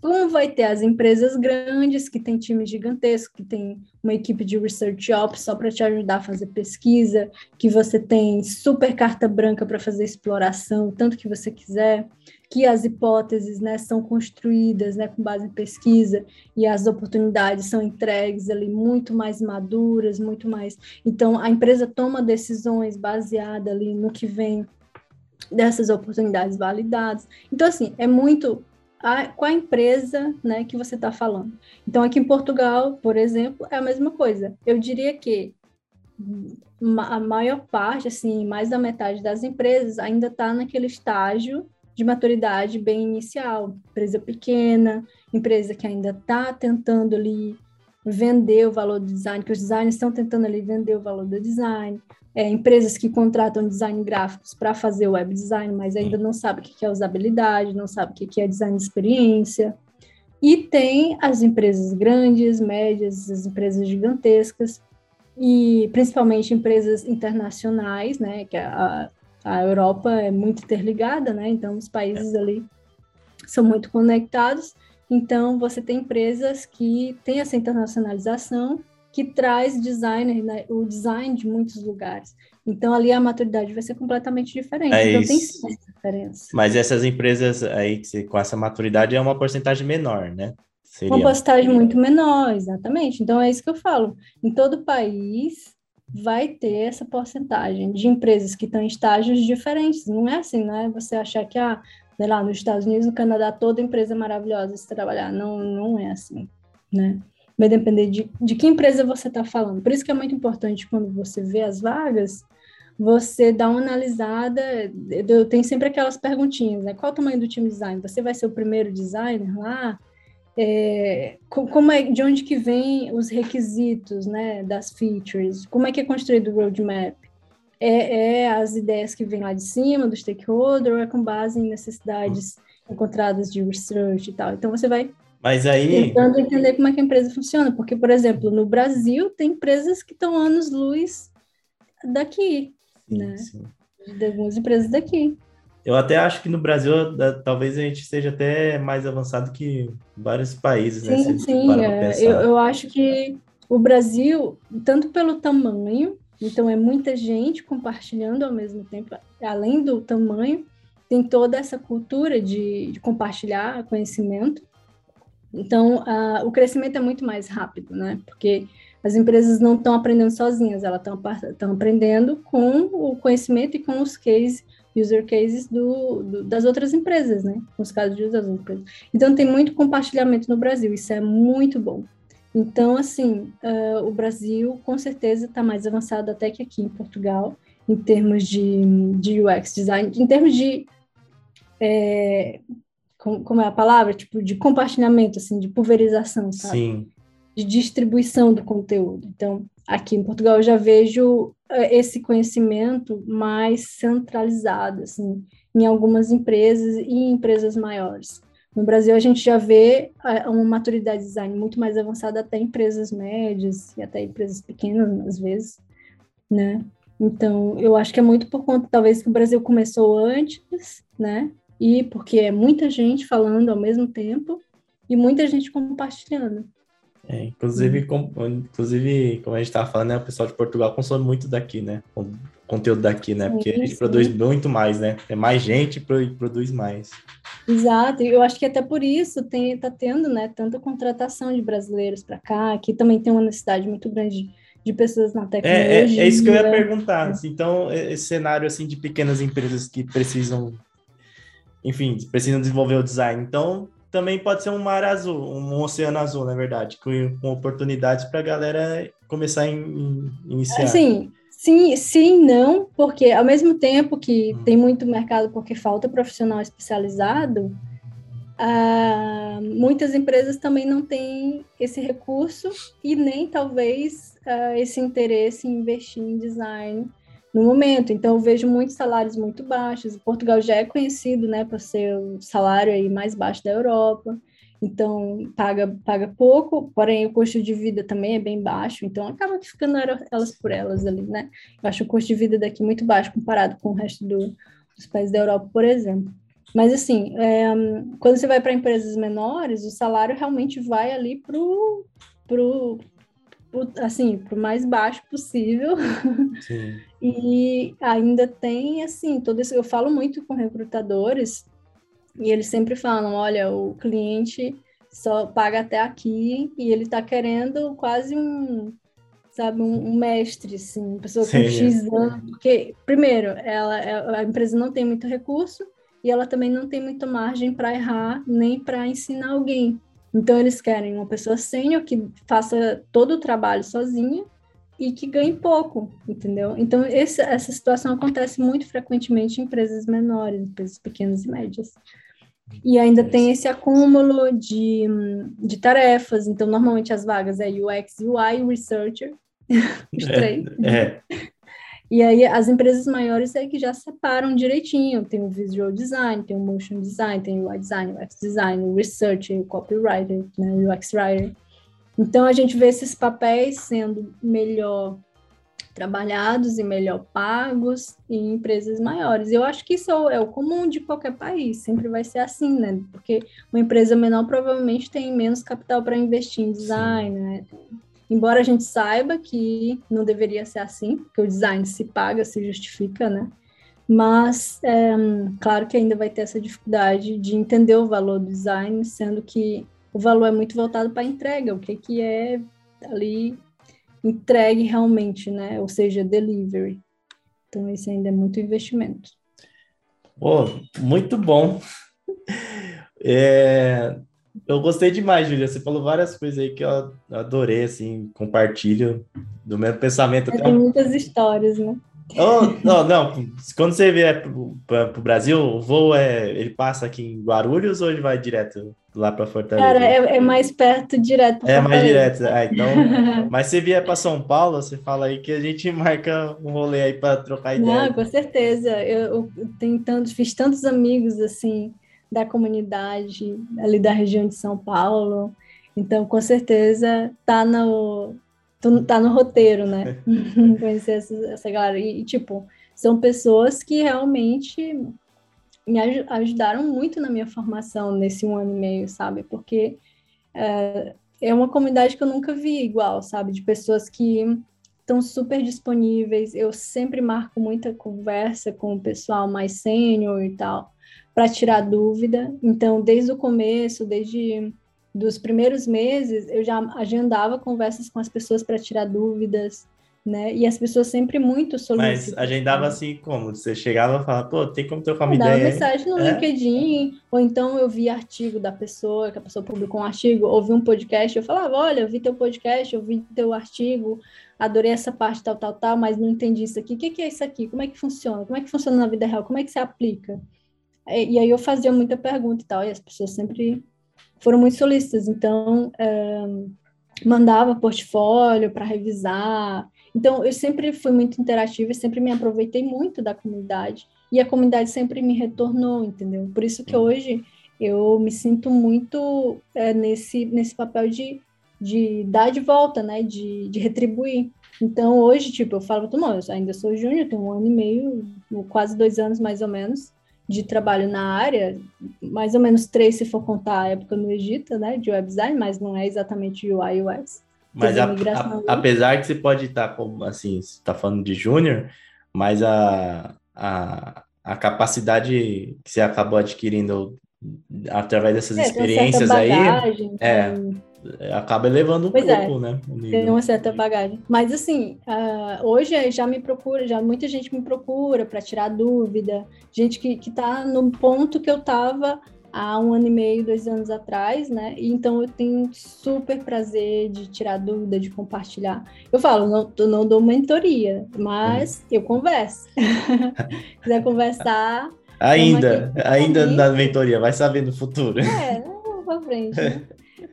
Como vai ter as empresas grandes, que têm times gigantescos, que tem uma equipe de research ops só para te ajudar a fazer pesquisa, que você tem super carta branca para fazer exploração, tanto que você quiser, que as hipóteses né, são construídas né, com base em pesquisa e as oportunidades são entregues ali muito mais maduras, muito mais. Então, a empresa toma decisões baseadas ali no que vem dessas oportunidades validadas. Então, assim, é muito a, com a empresa né, que você está falando. Então, aqui em Portugal, por exemplo, é a mesma coisa. Eu diria que a maior parte, assim, mais da metade das empresas ainda está naquele estágio de maturidade bem inicial. Empresa pequena, empresa que ainda está tentando ali vender o valor do design, que os designers estão tentando ali vender o valor do design. É, empresas que contratam design gráficos para fazer web design, mas ainda não sabe o que é usabilidade, não sabe o que é design de experiência. E tem as empresas grandes, médias, as empresas gigantescas, e principalmente empresas internacionais, né, que a, a Europa é muito interligada, né, então os países ali são muito conectados, então você tem empresas que têm essa internacionalização que traz designer, né, o design de muitos lugares. Então, ali a maturidade vai ser completamente diferente. É então, isso. tem essa diferença. Mas essas empresas aí, com essa maturidade, é uma porcentagem menor, né? Seria... Uma porcentagem muito menor, exatamente. Então, é isso que eu falo. Em todo o país, vai ter essa porcentagem de empresas que estão em estágios diferentes. Não é assim, né? Você achar que, ah, sei lá, nos Estados Unidos, no Canadá, toda empresa é maravilhosa se trabalhar. Não, não é assim, né? vai depender de, de que empresa você está falando. Por isso que é muito importante quando você vê as vagas, você dá uma analisada, eu tenho sempre aquelas perguntinhas, né? Qual o tamanho do time design? Você vai ser o primeiro designer lá? É, como é, de onde que vem os requisitos, né, das features? Como é que é construído o roadmap? É, é as ideias que vêm lá de cima, do stakeholder, ou é com base em necessidades encontradas de research e tal? Então, você vai mas aí. Tentando entender como é que a empresa funciona, porque, por exemplo, no Brasil tem empresas que estão anos-luz daqui, sim, né? Sim. De algumas empresas daqui. Eu até acho que no Brasil talvez a gente seja até mais avançado que vários países, sim, né? Sim, sim. É, eu, eu acho que o Brasil, tanto pelo tamanho, então é muita gente compartilhando ao mesmo tempo, além do tamanho, tem toda essa cultura de, de compartilhar conhecimento. Então, o crescimento é muito mais rápido, né? Porque as empresas não estão aprendendo sozinhas, elas estão aprendendo com o conhecimento e com os cases, user cases do, do, das outras empresas, né? Com os casos de uso das empresas. Então, tem muito compartilhamento no Brasil, isso é muito bom. Então, assim, uh, o Brasil com certeza está mais avançado até que aqui em Portugal, em termos de, de UX design, em termos de. É, como, como, é a palavra? Tipo, de compartilhamento, assim, de pulverização, sabe? Sim. De distribuição do conteúdo. Então, aqui em Portugal eu já vejo uh, esse conhecimento mais centralizado, assim, em algumas empresas e em empresas maiores. No Brasil, a gente já vê é, uma maturidade de design muito mais avançada até empresas médias e até empresas pequenas, às vezes, né? Então, eu acho que é muito por conta, talvez, que o Brasil começou antes, né? E porque é muita gente falando ao mesmo tempo e muita gente compartilhando. É, inclusive, com, inclusive, como a gente estava falando, né, o pessoal de Portugal consome muito daqui, né? Conteúdo daqui, né? Porque a gente produz muito mais, né? É mais gente e produz mais. Exato, eu acho que até por isso tem, tá tendo, né, tanta contratação de brasileiros para cá, aqui também tem uma necessidade muito grande de pessoas na tecnologia. É, é, é isso que eu ia perguntar. É. Então, esse cenário assim de pequenas empresas que precisam, enfim, precisam desenvolver o design. Então, também pode ser um mar azul, um oceano azul, na verdade, com, com oportunidades para a galera começar a in, iniciar. Sim, sim, sim, não, porque ao mesmo tempo que hum. tem muito mercado porque falta profissional especializado, uh, muitas empresas também não têm esse recurso e nem talvez uh, esse interesse em investir em design no momento. Então, eu vejo muitos salários muito baixos. Portugal já é conhecido, né, por ser o salário aí mais baixo da Europa. Então, paga, paga pouco, porém o custo de vida também é bem baixo, então acaba ficando elas por elas ali, né? Eu acho o custo de vida daqui muito baixo comparado com o resto do, dos países da Europa, por exemplo. Mas, assim, é, quando você vai para empresas menores, o salário realmente vai ali para pro, assim, para o mais baixo possível. Sim. e ainda tem, assim, todo isso. Eu falo muito com recrutadores e eles sempre falam: olha, o cliente só paga até aqui e ele está querendo quase um, sabe, um, um mestre, assim, uma pessoa com X anos. Porque, primeiro, ela, a empresa não tem muito recurso e ela também não tem muita margem para errar nem para ensinar alguém. Então, eles querem uma pessoa sênior que faça todo o trabalho sozinha e que ganhe pouco, entendeu? Então, esse, essa situação acontece muito frequentemente em empresas menores, empresas pequenas e médias. E ainda tem esse acúmulo de, de tarefas. Então, normalmente as vagas é UX, UI, Researcher, os três. É, é. E aí as empresas maiores é que já separam direitinho. Tem o visual design, tem o motion design, tem o UI design, o UX design, o research, o copywriter, né, o UX writer. Então a gente vê esses papéis sendo melhor trabalhados e melhor pagos em empresas maiores. Eu acho que isso é o comum de qualquer país, sempre vai ser assim, né? Porque uma empresa menor provavelmente tem menos capital para investir em design, Sim. né? Embora a gente saiba que não deveria ser assim, porque o design se paga, se justifica, né? Mas, é, claro que ainda vai ter essa dificuldade de entender o valor do design, sendo que o valor é muito voltado para a entrega, o que, que é ali entregue realmente, né? Ou seja, delivery. Então, esse ainda é muito investimento. Oh, muito bom. É, eu gostei demais, Julia. Você falou várias coisas aí que eu adorei, assim, compartilho do mesmo pensamento. Tem muitas histórias, né? Oh, não, não, quando você vier para o Brasil, o voo é, ele passa aqui em Guarulhos ou ele vai direto lá para Fortaleza? Cara, é, é, mais perto, direto. É mais direto, ah, então. mas se vier para São Paulo, você fala aí que a gente marca um rolê aí para trocar ideia. Não, com certeza. Eu, eu tenho tantos, fiz tantos amigos assim da comunidade ali da região de São Paulo. Então, com certeza, tá no, tá no roteiro, né? Conhecer essa, essa galera. E, tipo, são pessoas que realmente me ajudaram muito na minha formação nesse um ano e meio, sabe? Porque é, é uma comunidade que eu nunca vi igual, sabe? De pessoas que estão super disponíveis. Eu sempre marco muita conversa com o pessoal mais sênior e tal para tirar dúvida. Então, desde o começo, desde dos primeiros meses, eu já agendava conversas com as pessoas para tirar dúvidas, né? E as pessoas sempre muito solicitam. Mas agendava assim como? Você chegava e falava, pô, tem como ter uma ideia? Dava mensagem no é? LinkedIn, ou então eu vi artigo da pessoa, que a pessoa publicou um artigo, ouvi um podcast, eu falava, olha, eu vi teu podcast, eu vi teu artigo, adorei essa parte tal, tal, tal, mas não entendi isso aqui. O que, que é isso aqui? Como é que funciona? Como é que funciona na vida real? Como é que se aplica? E, e aí eu fazia muita pergunta e tal, e as pessoas sempre foram muito solícitas, então é, mandava portfólio para revisar, então, eu sempre fui muito interativa, sempre me aproveitei muito da comunidade e a comunidade sempre me retornou, entendeu? Por isso que hoje eu me sinto muito é, nesse, nesse papel de, de dar de volta, né? De, de retribuir. Então, hoje, tipo, eu falo para eu ainda sou júnior, tenho um ano e meio, quase dois anos mais ou menos, de trabalho na área, mais ou menos três se for contar a época no Egito, né, de web design, mas não é exatamente UI e UX. Mas a, a, apesar que você pode estar como assim, está falando de júnior, mas a, a, a capacidade que você acabou adquirindo através dessas é, experiências bagagem, aí é, é, acaba elevando um pois pouco, é, né? Tem uma certa bagagem. Mas assim, uh, hoje já me procura, já muita gente me procura para tirar dúvida, gente que, que tá no ponto que eu estava há um ano e meio, dois anos atrás, né? E então eu tenho super prazer de tirar dúvida, de compartilhar. Eu falo, não, eu não dou mentoria, mas uhum. eu converso. quiser conversar. Ainda, ainda na mentoria, vai saber no futuro. É, pra frente. Né?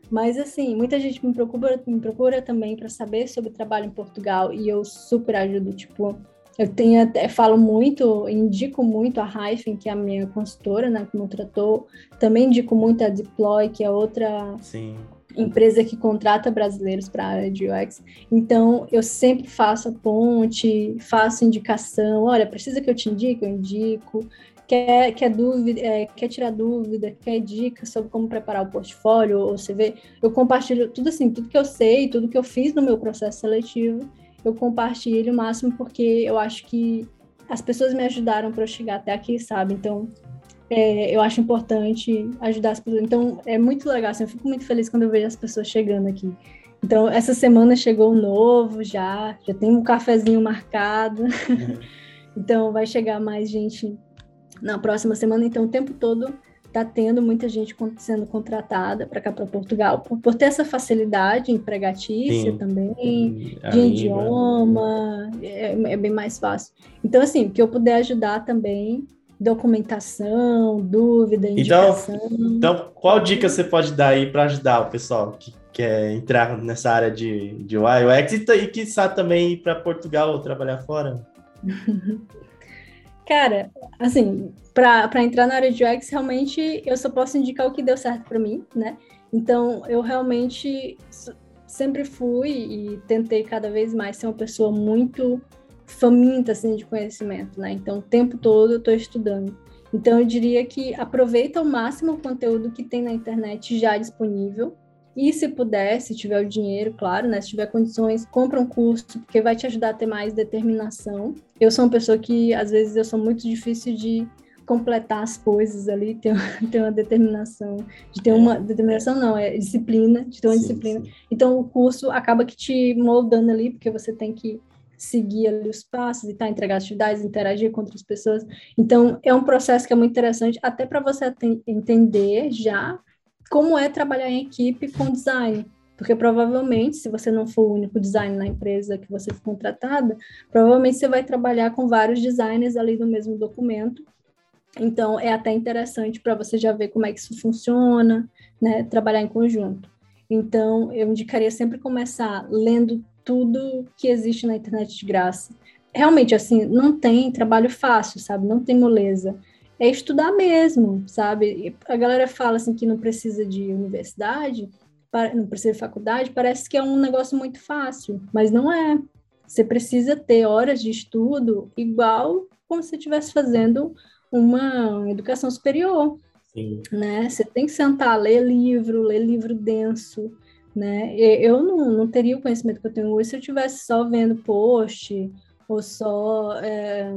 Mas assim, muita gente me procura, me procura também para saber sobre trabalho em Portugal e eu super ajudo, tipo, eu tenho até, falo muito, indico muito a Hyphen, que é a minha consultora, né, que me tratou. Também indico muito a Deploy, que é outra Sim. empresa que contrata brasileiros para a área de UX. Então, eu sempre faço a ponte, faço indicação. Olha, precisa que eu te indique? Eu indico. Quer, quer dúvida, é, quer tirar dúvida, quer dicas sobre como preparar o portfólio ou CV, eu compartilho tudo assim, tudo que eu sei, tudo que eu fiz no meu processo seletivo eu compartilho o máximo porque eu acho que as pessoas me ajudaram para eu chegar até aqui, sabe? Então, é, eu acho importante ajudar as pessoas. Então, é muito legal, assim, eu fico muito feliz quando eu vejo as pessoas chegando aqui. Então, essa semana chegou um novo já, já tem um cafezinho marcado. Uhum. então, vai chegar mais gente na próxima semana. Então, o tempo todo está tendo muita gente sendo contratada para cá para Portugal por, por, ter essa facilidade empregatícia Sim. também de Ainda. idioma é, é, bem mais fácil então assim que eu puder ajudar também documentação dúvida indicação então, então qual dica você pode dar aí para ajudar o pessoal que quer entrar nessa área de, de UX e, e que sabe também ir para Portugal ou trabalhar fora Cara, assim, para entrar na área de UX, realmente eu só posso indicar o que deu certo para mim, né? Então, eu realmente sempre fui e tentei cada vez mais ser uma pessoa muito faminta assim de conhecimento, né? Então, o tempo todo eu estou estudando. Então, eu diria que aproveita ao máximo o conteúdo que tem na internet já disponível, e se puder, se tiver o dinheiro, claro, né? Se tiver condições, compra um curso, porque vai te ajudar a ter mais determinação. Eu sou uma pessoa que, às vezes, eu sou muito difícil de completar as coisas ali, ter, ter uma determinação, de ter uma determinação não, é disciplina, de ter uma sim, disciplina. Sim. Então o curso acaba que te moldando ali, porque você tem que seguir ali os passos e tá, entregar atividades, interagir com outras pessoas. Então é um processo que é muito interessante, até para você entender já como é trabalhar em equipe com design. Porque provavelmente, se você não for o único design na empresa que você for contratada, provavelmente você vai trabalhar com vários designers ali no mesmo documento. Então, é até interessante para você já ver como é que isso funciona, né? Trabalhar em conjunto. Então, eu indicaria sempre começar lendo tudo que existe na internet de graça. Realmente, assim, não tem trabalho fácil, sabe? Não tem moleza é estudar mesmo, sabe? A galera fala assim que não precisa de universidade, não precisa de faculdade, parece que é um negócio muito fácil, mas não é. Você precisa ter horas de estudo igual como se estivesse fazendo uma educação superior. Sim. Né? Você tem que sentar, ler livro, ler livro denso, né? Eu não, não teria o conhecimento que eu tenho hoje se eu estivesse só vendo post ou só é,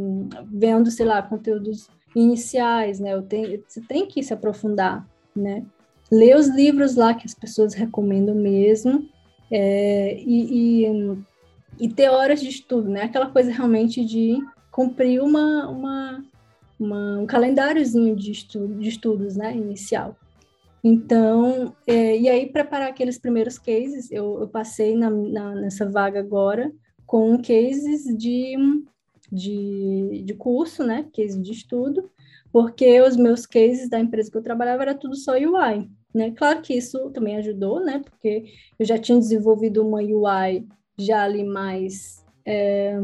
vendo, sei lá, conteúdos iniciais, né? Eu tenho, você tem que se aprofundar, né? Ler os livros lá que as pessoas recomendam mesmo, é, e, e, e ter horas de estudo, né? Aquela coisa realmente de cumprir uma, uma, uma um calendáriozinho de, estudo, de estudos, né? Inicial. Então, é, e aí preparar aqueles primeiros cases, eu, eu passei na, na, nessa vaga agora com cases de, de, de curso, né? Cases de estudo, porque os meus cases da empresa que eu trabalhava era tudo só UI, né? Claro que isso também ajudou, né? Porque eu já tinha desenvolvido uma UI já ali mais é,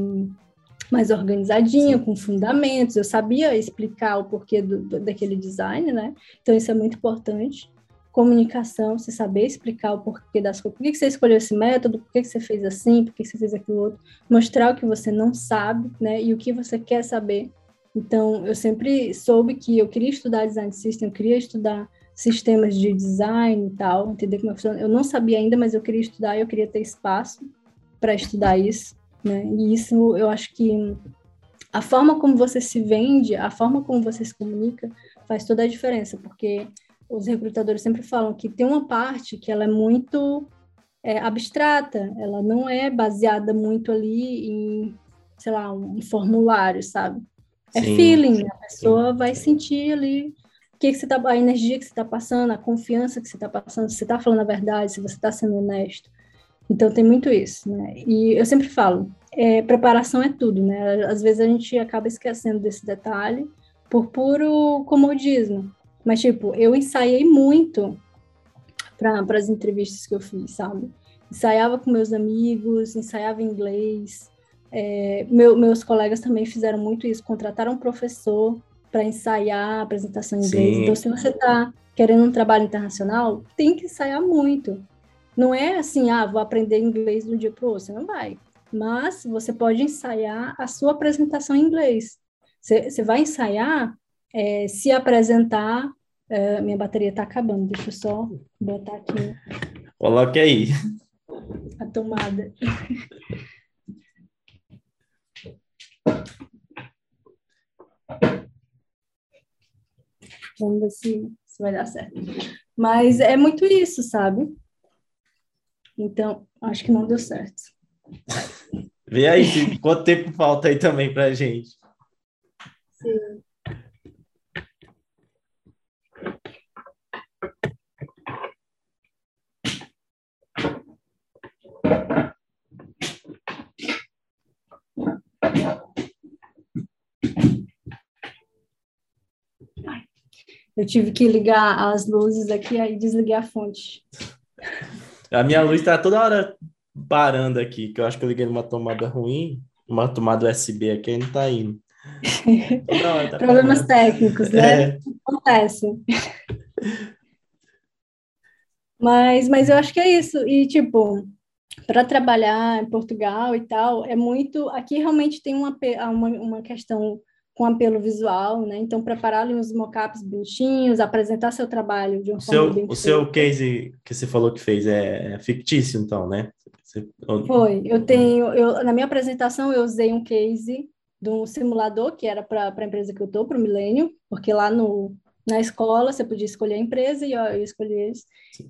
mais organizadinha, Sim. com fundamentos. Eu sabia explicar o porquê do, do, daquele design, né? Então isso é muito importante. Comunicação, você saber explicar o porquê das coisas. Por que, você escolheu esse método? Por que, você fez assim? Por que, você fez aquilo outro? Mostrar o que você não sabe, né? E o que você quer saber. Então, eu sempre soube que eu queria estudar design system, eu queria estudar sistemas de design e tal, entender como é funciona. Eu não sabia ainda, mas eu queria estudar e eu queria ter espaço para estudar isso, né? E isso eu acho que a forma como você se vende, a forma como você se comunica, faz toda a diferença, porque os recrutadores sempre falam que tem uma parte que ela é muito é, abstrata, ela não é baseada muito ali em, sei lá, um formulário, sabe? É sim, feeling, a pessoa sim. vai sentir ali o que, que você tá, a energia que você está passando, a confiança que você está passando, se você está falando a verdade, se você está sendo honesto. Então tem muito isso, né? E eu sempre falo, é, preparação é tudo, né? Às vezes a gente acaba esquecendo desse detalhe por puro comodismo. Mas, tipo, eu ensaiei muito para as entrevistas que eu fiz, sabe? Ensaiava com meus amigos, ensaiava inglês. É, meu, meus colegas também fizeram muito isso, contrataram um professor para ensaiar a apresentação em inglês. Sim. Então, se você está querendo um trabalho internacional, tem que ensaiar muito. Não é assim, ah, vou aprender inglês de um dia para o outro, você não vai. Mas você pode ensaiar a sua apresentação em inglês. Você, você vai ensaiar, é, se apresentar. É, minha bateria está acabando, deixa eu só botar aqui. Coloque aí. A tomada. Vamos ver se, se vai dar certo. Mas é muito isso, sabe? Então, acho que não deu certo. Vê aí quanto tempo falta aí também para gente. Sim. Eu tive que ligar as luzes aqui e desliguei a fonte. A minha luz está toda hora parando aqui, que eu acho que eu liguei numa tomada ruim, uma tomada USB aqui e não está indo. tá Problemas parando. técnicos, né? É. Acontece. Mas, mas eu acho que é isso. E, tipo, para trabalhar em Portugal e tal, é muito. Aqui realmente tem uma, uma, uma questão com apelo visual, né? Então, preparar ali uns mockups bonitinhos, apresentar seu trabalho de uma seu, O seu case que você falou que fez é, é fictício, então, né? Você... Foi. Eu tenho... Eu, na minha apresentação, eu usei um case de um simulador que era para a empresa que eu estou, para o Milênio, porque lá no, na escola você podia escolher a empresa e eu, eu escolhi esse.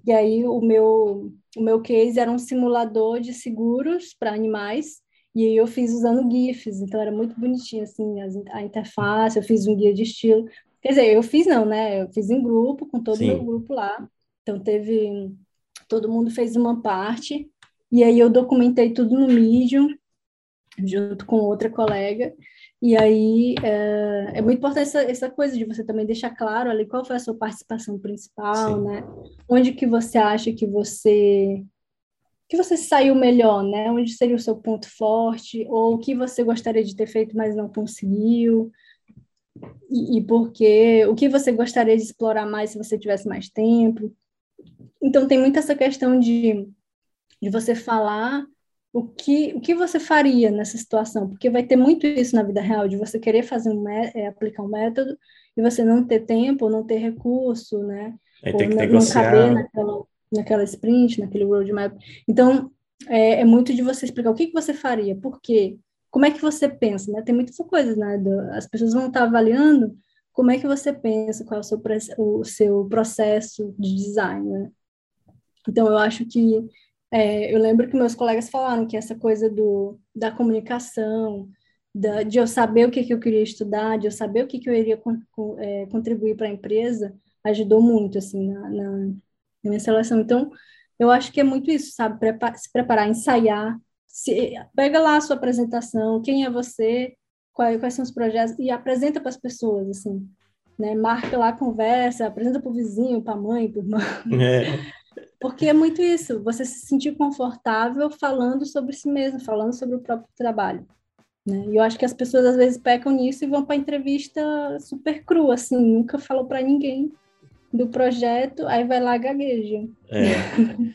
E aí o meu, o meu case era um simulador de seguros para animais e aí eu fiz usando GIFs, então era muito bonitinho, assim, a interface, eu fiz um guia de estilo. Quer dizer, eu fiz não, né? Eu fiz em grupo, com todo o meu grupo lá. Então teve... Todo mundo fez uma parte, e aí eu documentei tudo no Medium, junto com outra colega. E aí é, é muito importante essa, essa, coisa de você também deixar claro ali qual foi a sua participação principal, Sim. né? Onde que você acha que você que você saiu melhor, né? Onde seria o seu ponto forte, ou o que você gostaria de ter feito, mas não conseguiu, e, e por quê? O que você gostaria de explorar mais se você tivesse mais tempo. Então, tem muito essa questão de, de você falar o que, o que você faria nessa situação, porque vai ter muito isso na vida real, de você querer fazer um, é, aplicar um método e você não ter tempo, não ter recurso, né? Aí tem que não, negociar. não caber naquela naquela sprint, naquele roadmap. Então, é, é muito de você explicar o que, que você faria, por quê, como é que você pensa, né? Tem muitas coisas, né? As pessoas vão estar avaliando como é que você pensa, qual é o seu, o seu processo de design, né? Então, eu acho que é, eu lembro que meus colegas falaram que essa coisa do, da comunicação, da, de eu saber o que, que eu queria estudar, de eu saber o que, que eu iria con, con, é, contribuir para a empresa, ajudou muito, assim, na, na, na, minha seleção. Então, eu acho que é muito isso, sabe? Prepa se preparar, ensaiar, se, pega lá a sua apresentação, quem é você, quais, quais são os projetos, e apresenta para as pessoas, assim, né? Marca lá a conversa, apresenta para o vizinho, para a mãe, para o irmão. É. Porque é muito isso, você se sentir confortável falando sobre si mesmo, falando sobre o próprio trabalho. Né? E eu acho que as pessoas às vezes pecam nisso e vão para entrevista super crua, assim, nunca falou para ninguém do projeto, aí vai lá gagueja. É.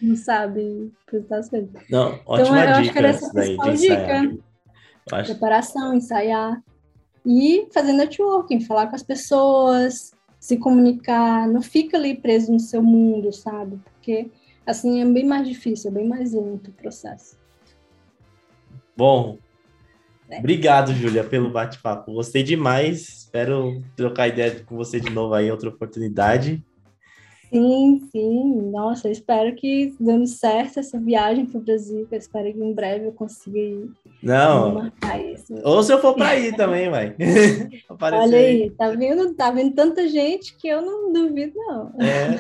Não sabe apresentar as coisas. Não, ótima então, eu dica acho que era essa principal dica. Acho... Preparação, ensaiar. E fazer networking, falar com as pessoas, se comunicar, não fica ali preso no seu mundo, sabe? Porque assim é bem mais difícil, é bem mais lento o processo. Bom, é. obrigado, Júlia, pelo bate-papo. Gostei demais. Espero trocar ideia com você de novo aí, outra oportunidade. Sim, sim. Nossa, espero que dando certo essa viagem para o Brasil, eu espero que em breve eu consiga ir. Não. Marcar isso. Ou se eu for para ir também, vai. Olha aí, tá vendo? Tá vendo tanta gente que eu não duvido, não. É.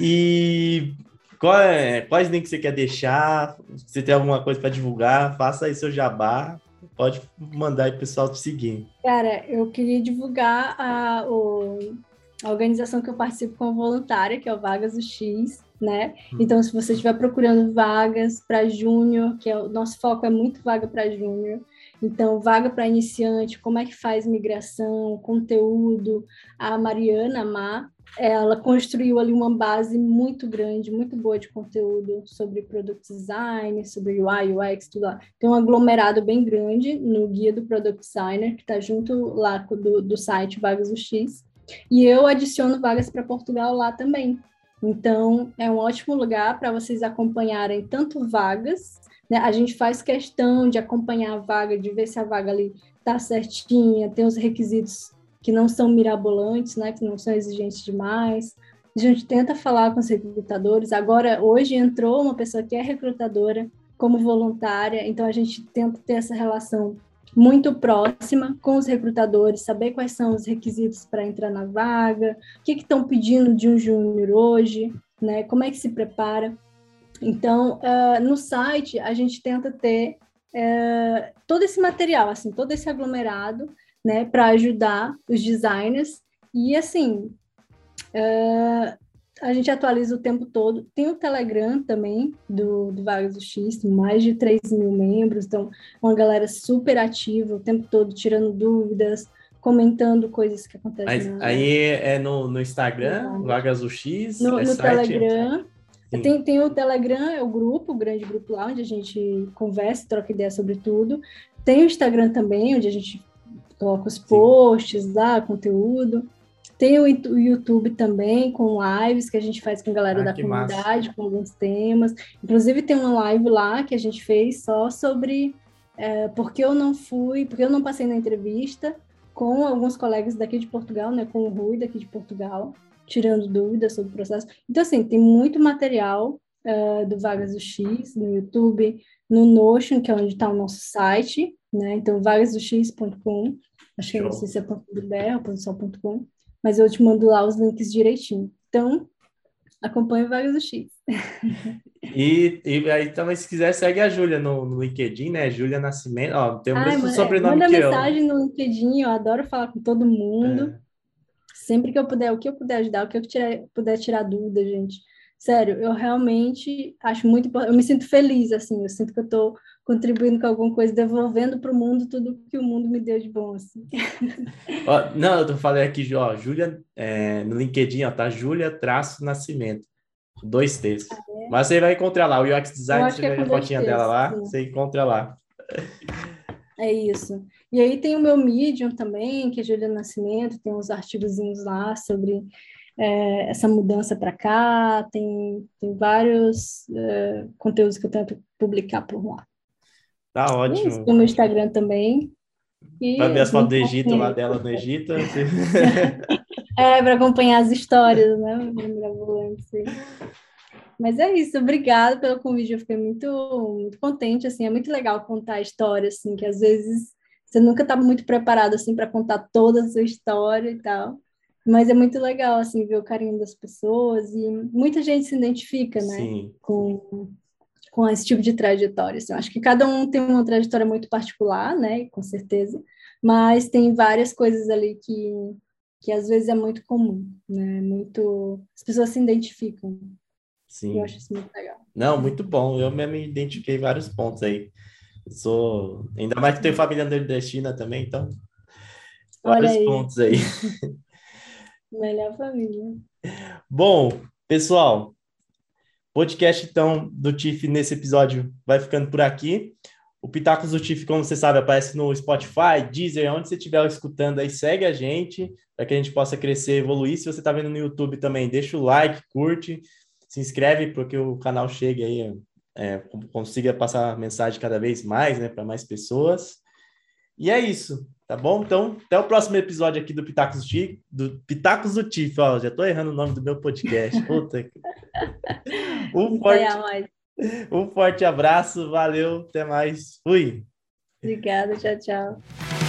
E qual é, quais links você quer deixar? Se você tem alguma coisa para divulgar, faça aí seu jabá. Pode mandar aí o pessoal te seguir. Cara, eu queria divulgar a, o, a organização que eu participo como voluntária, que é o Vagas do X, né? Hum. Então, se você estiver procurando vagas para júnior, que é o nosso foco é muito vaga para júnior, então, vaga para iniciante, como é que faz migração, conteúdo. A Mariana Má, ela construiu ali uma base muito grande, muito boa de conteúdo sobre product design, sobre UI, UX, tudo lá. Tem um aglomerado bem grande no guia do product designer, que está junto lá do, do site Vagas UX. E eu adiciono vagas para Portugal lá também. Então, é um ótimo lugar para vocês acompanharem tanto vagas, né? A gente faz questão de acompanhar a vaga, de ver se a vaga ali está certinha, tem os requisitos que não são mirabolantes, né? Que não são exigentes demais. A gente tenta falar com os recrutadores. Agora, hoje entrou uma pessoa que é recrutadora como voluntária, então a gente tenta ter essa relação muito próxima com os recrutadores, saber quais são os requisitos para entrar na vaga, o que estão pedindo de um júnior hoje, né? Como é que se prepara? Então, uh, no site a gente tenta ter uh, todo esse material, assim, todo esse aglomerado, né, para ajudar os designers e assim uh, a gente atualiza o tempo todo. Tem o Telegram também, do, do Vagas do X, mais de 3 mil membros, então uma galera super ativa o tempo todo, tirando dúvidas, comentando coisas que acontecem. Mas, aí é no, no Instagram, Vagas do X? No, é no Telegram. Tem, tem o Telegram, é o grupo, o grande grupo lá, onde a gente conversa, troca ideia sobre tudo. Tem o Instagram também, onde a gente coloca os posts, dá conteúdo. Tem o YouTube também, com lives que a gente faz com a galera ah, da comunidade, massa. com alguns temas. Inclusive, tem uma live lá que a gente fez só sobre é, porque eu não fui, porque eu não passei na entrevista com alguns colegas daqui de Portugal, né, com o Rui daqui de Portugal, tirando dúvidas sobre o processo. Então, assim, tem muito material uh, do Vagas do X no YouTube, no Notion, que é onde está o nosso site, né? Então, vagasdox.com, acho que não sei se é .br ou só.com, mas eu te mando lá os links direitinho. Então, acompanhe o Vagas do X. E, e aí também, se quiser, segue a Júlia no, no LinkedIn, né? Júlia Nascimento. Ó, tem o Ai, mesmo sobrenome manda que mensagem no LinkedIn, eu adoro falar com todo mundo. É. Sempre que eu puder, o que eu puder ajudar, o que eu tirar, puder tirar dúvida, gente. Sério, eu realmente acho muito importante. Eu me sinto feliz, assim. Eu sinto que eu estou contribuindo com alguma coisa, devolvendo para o mundo tudo que o mundo me deu de bom, assim. Ó, não, eu falando aqui, ó, Júlia, é, no LinkedIn, ó, tá Júlia traço Nascimento. Dois T's. Ah, é? Mas você vai encontrar lá, o UX Design, você vê a fotinha dela lá, sim. você encontra lá. É isso. E aí tem o meu Medium também, que é Júlia Nascimento, tem uns artigozinhos lá sobre é, essa mudança para cá, tem, tem vários é, conteúdos que eu tento publicar por lá. Tá ótimo. Isso, no Instagram também. Para ver as fotos do Egito lá dela no Egito. é, para acompanhar as histórias, né? Mas é isso, obrigada pelo convite. Eu fiquei muito, muito contente, assim, é muito legal contar a história, assim, que às vezes você nunca estava muito preparado assim para contar toda a sua história e tal. Mas é muito legal assim ver o carinho das pessoas e muita gente se identifica, né, Sim. com com esse tipo de trajetória. Assim. Eu acho que cada um tem uma trajetória muito particular, né, com certeza, mas tem várias coisas ali que que às vezes é muito comum, né? Muito as pessoas se identificam. Sim. Eu acho isso muito legal. Não, muito bom. Eu mesmo me identifiquei vários pontos aí. Eu sou ainda mais que tenho família nordestina também, então vários aí. pontos aí. Melhor família. Bom, pessoal, podcast então do TIF nesse episódio vai ficando por aqui. O Pitacos do TIF, como você sabe, aparece no Spotify, Deezer, onde você estiver escutando aí, segue a gente para que a gente possa crescer, evoluir. Se você está vendo no YouTube também, deixa o like, curte, se inscreve para que o canal chegue aí, é, consiga passar mensagem cada vez mais, né, para mais pessoas. E é isso, tá bom? Então, até o próximo episódio aqui do Pitacos do TIF, do Pitacos do TIF, ó, já estou errando o nome do meu podcast. Puta. um forte... Um forte abraço, valeu, até mais. Fui. Obrigada, tchau, tchau.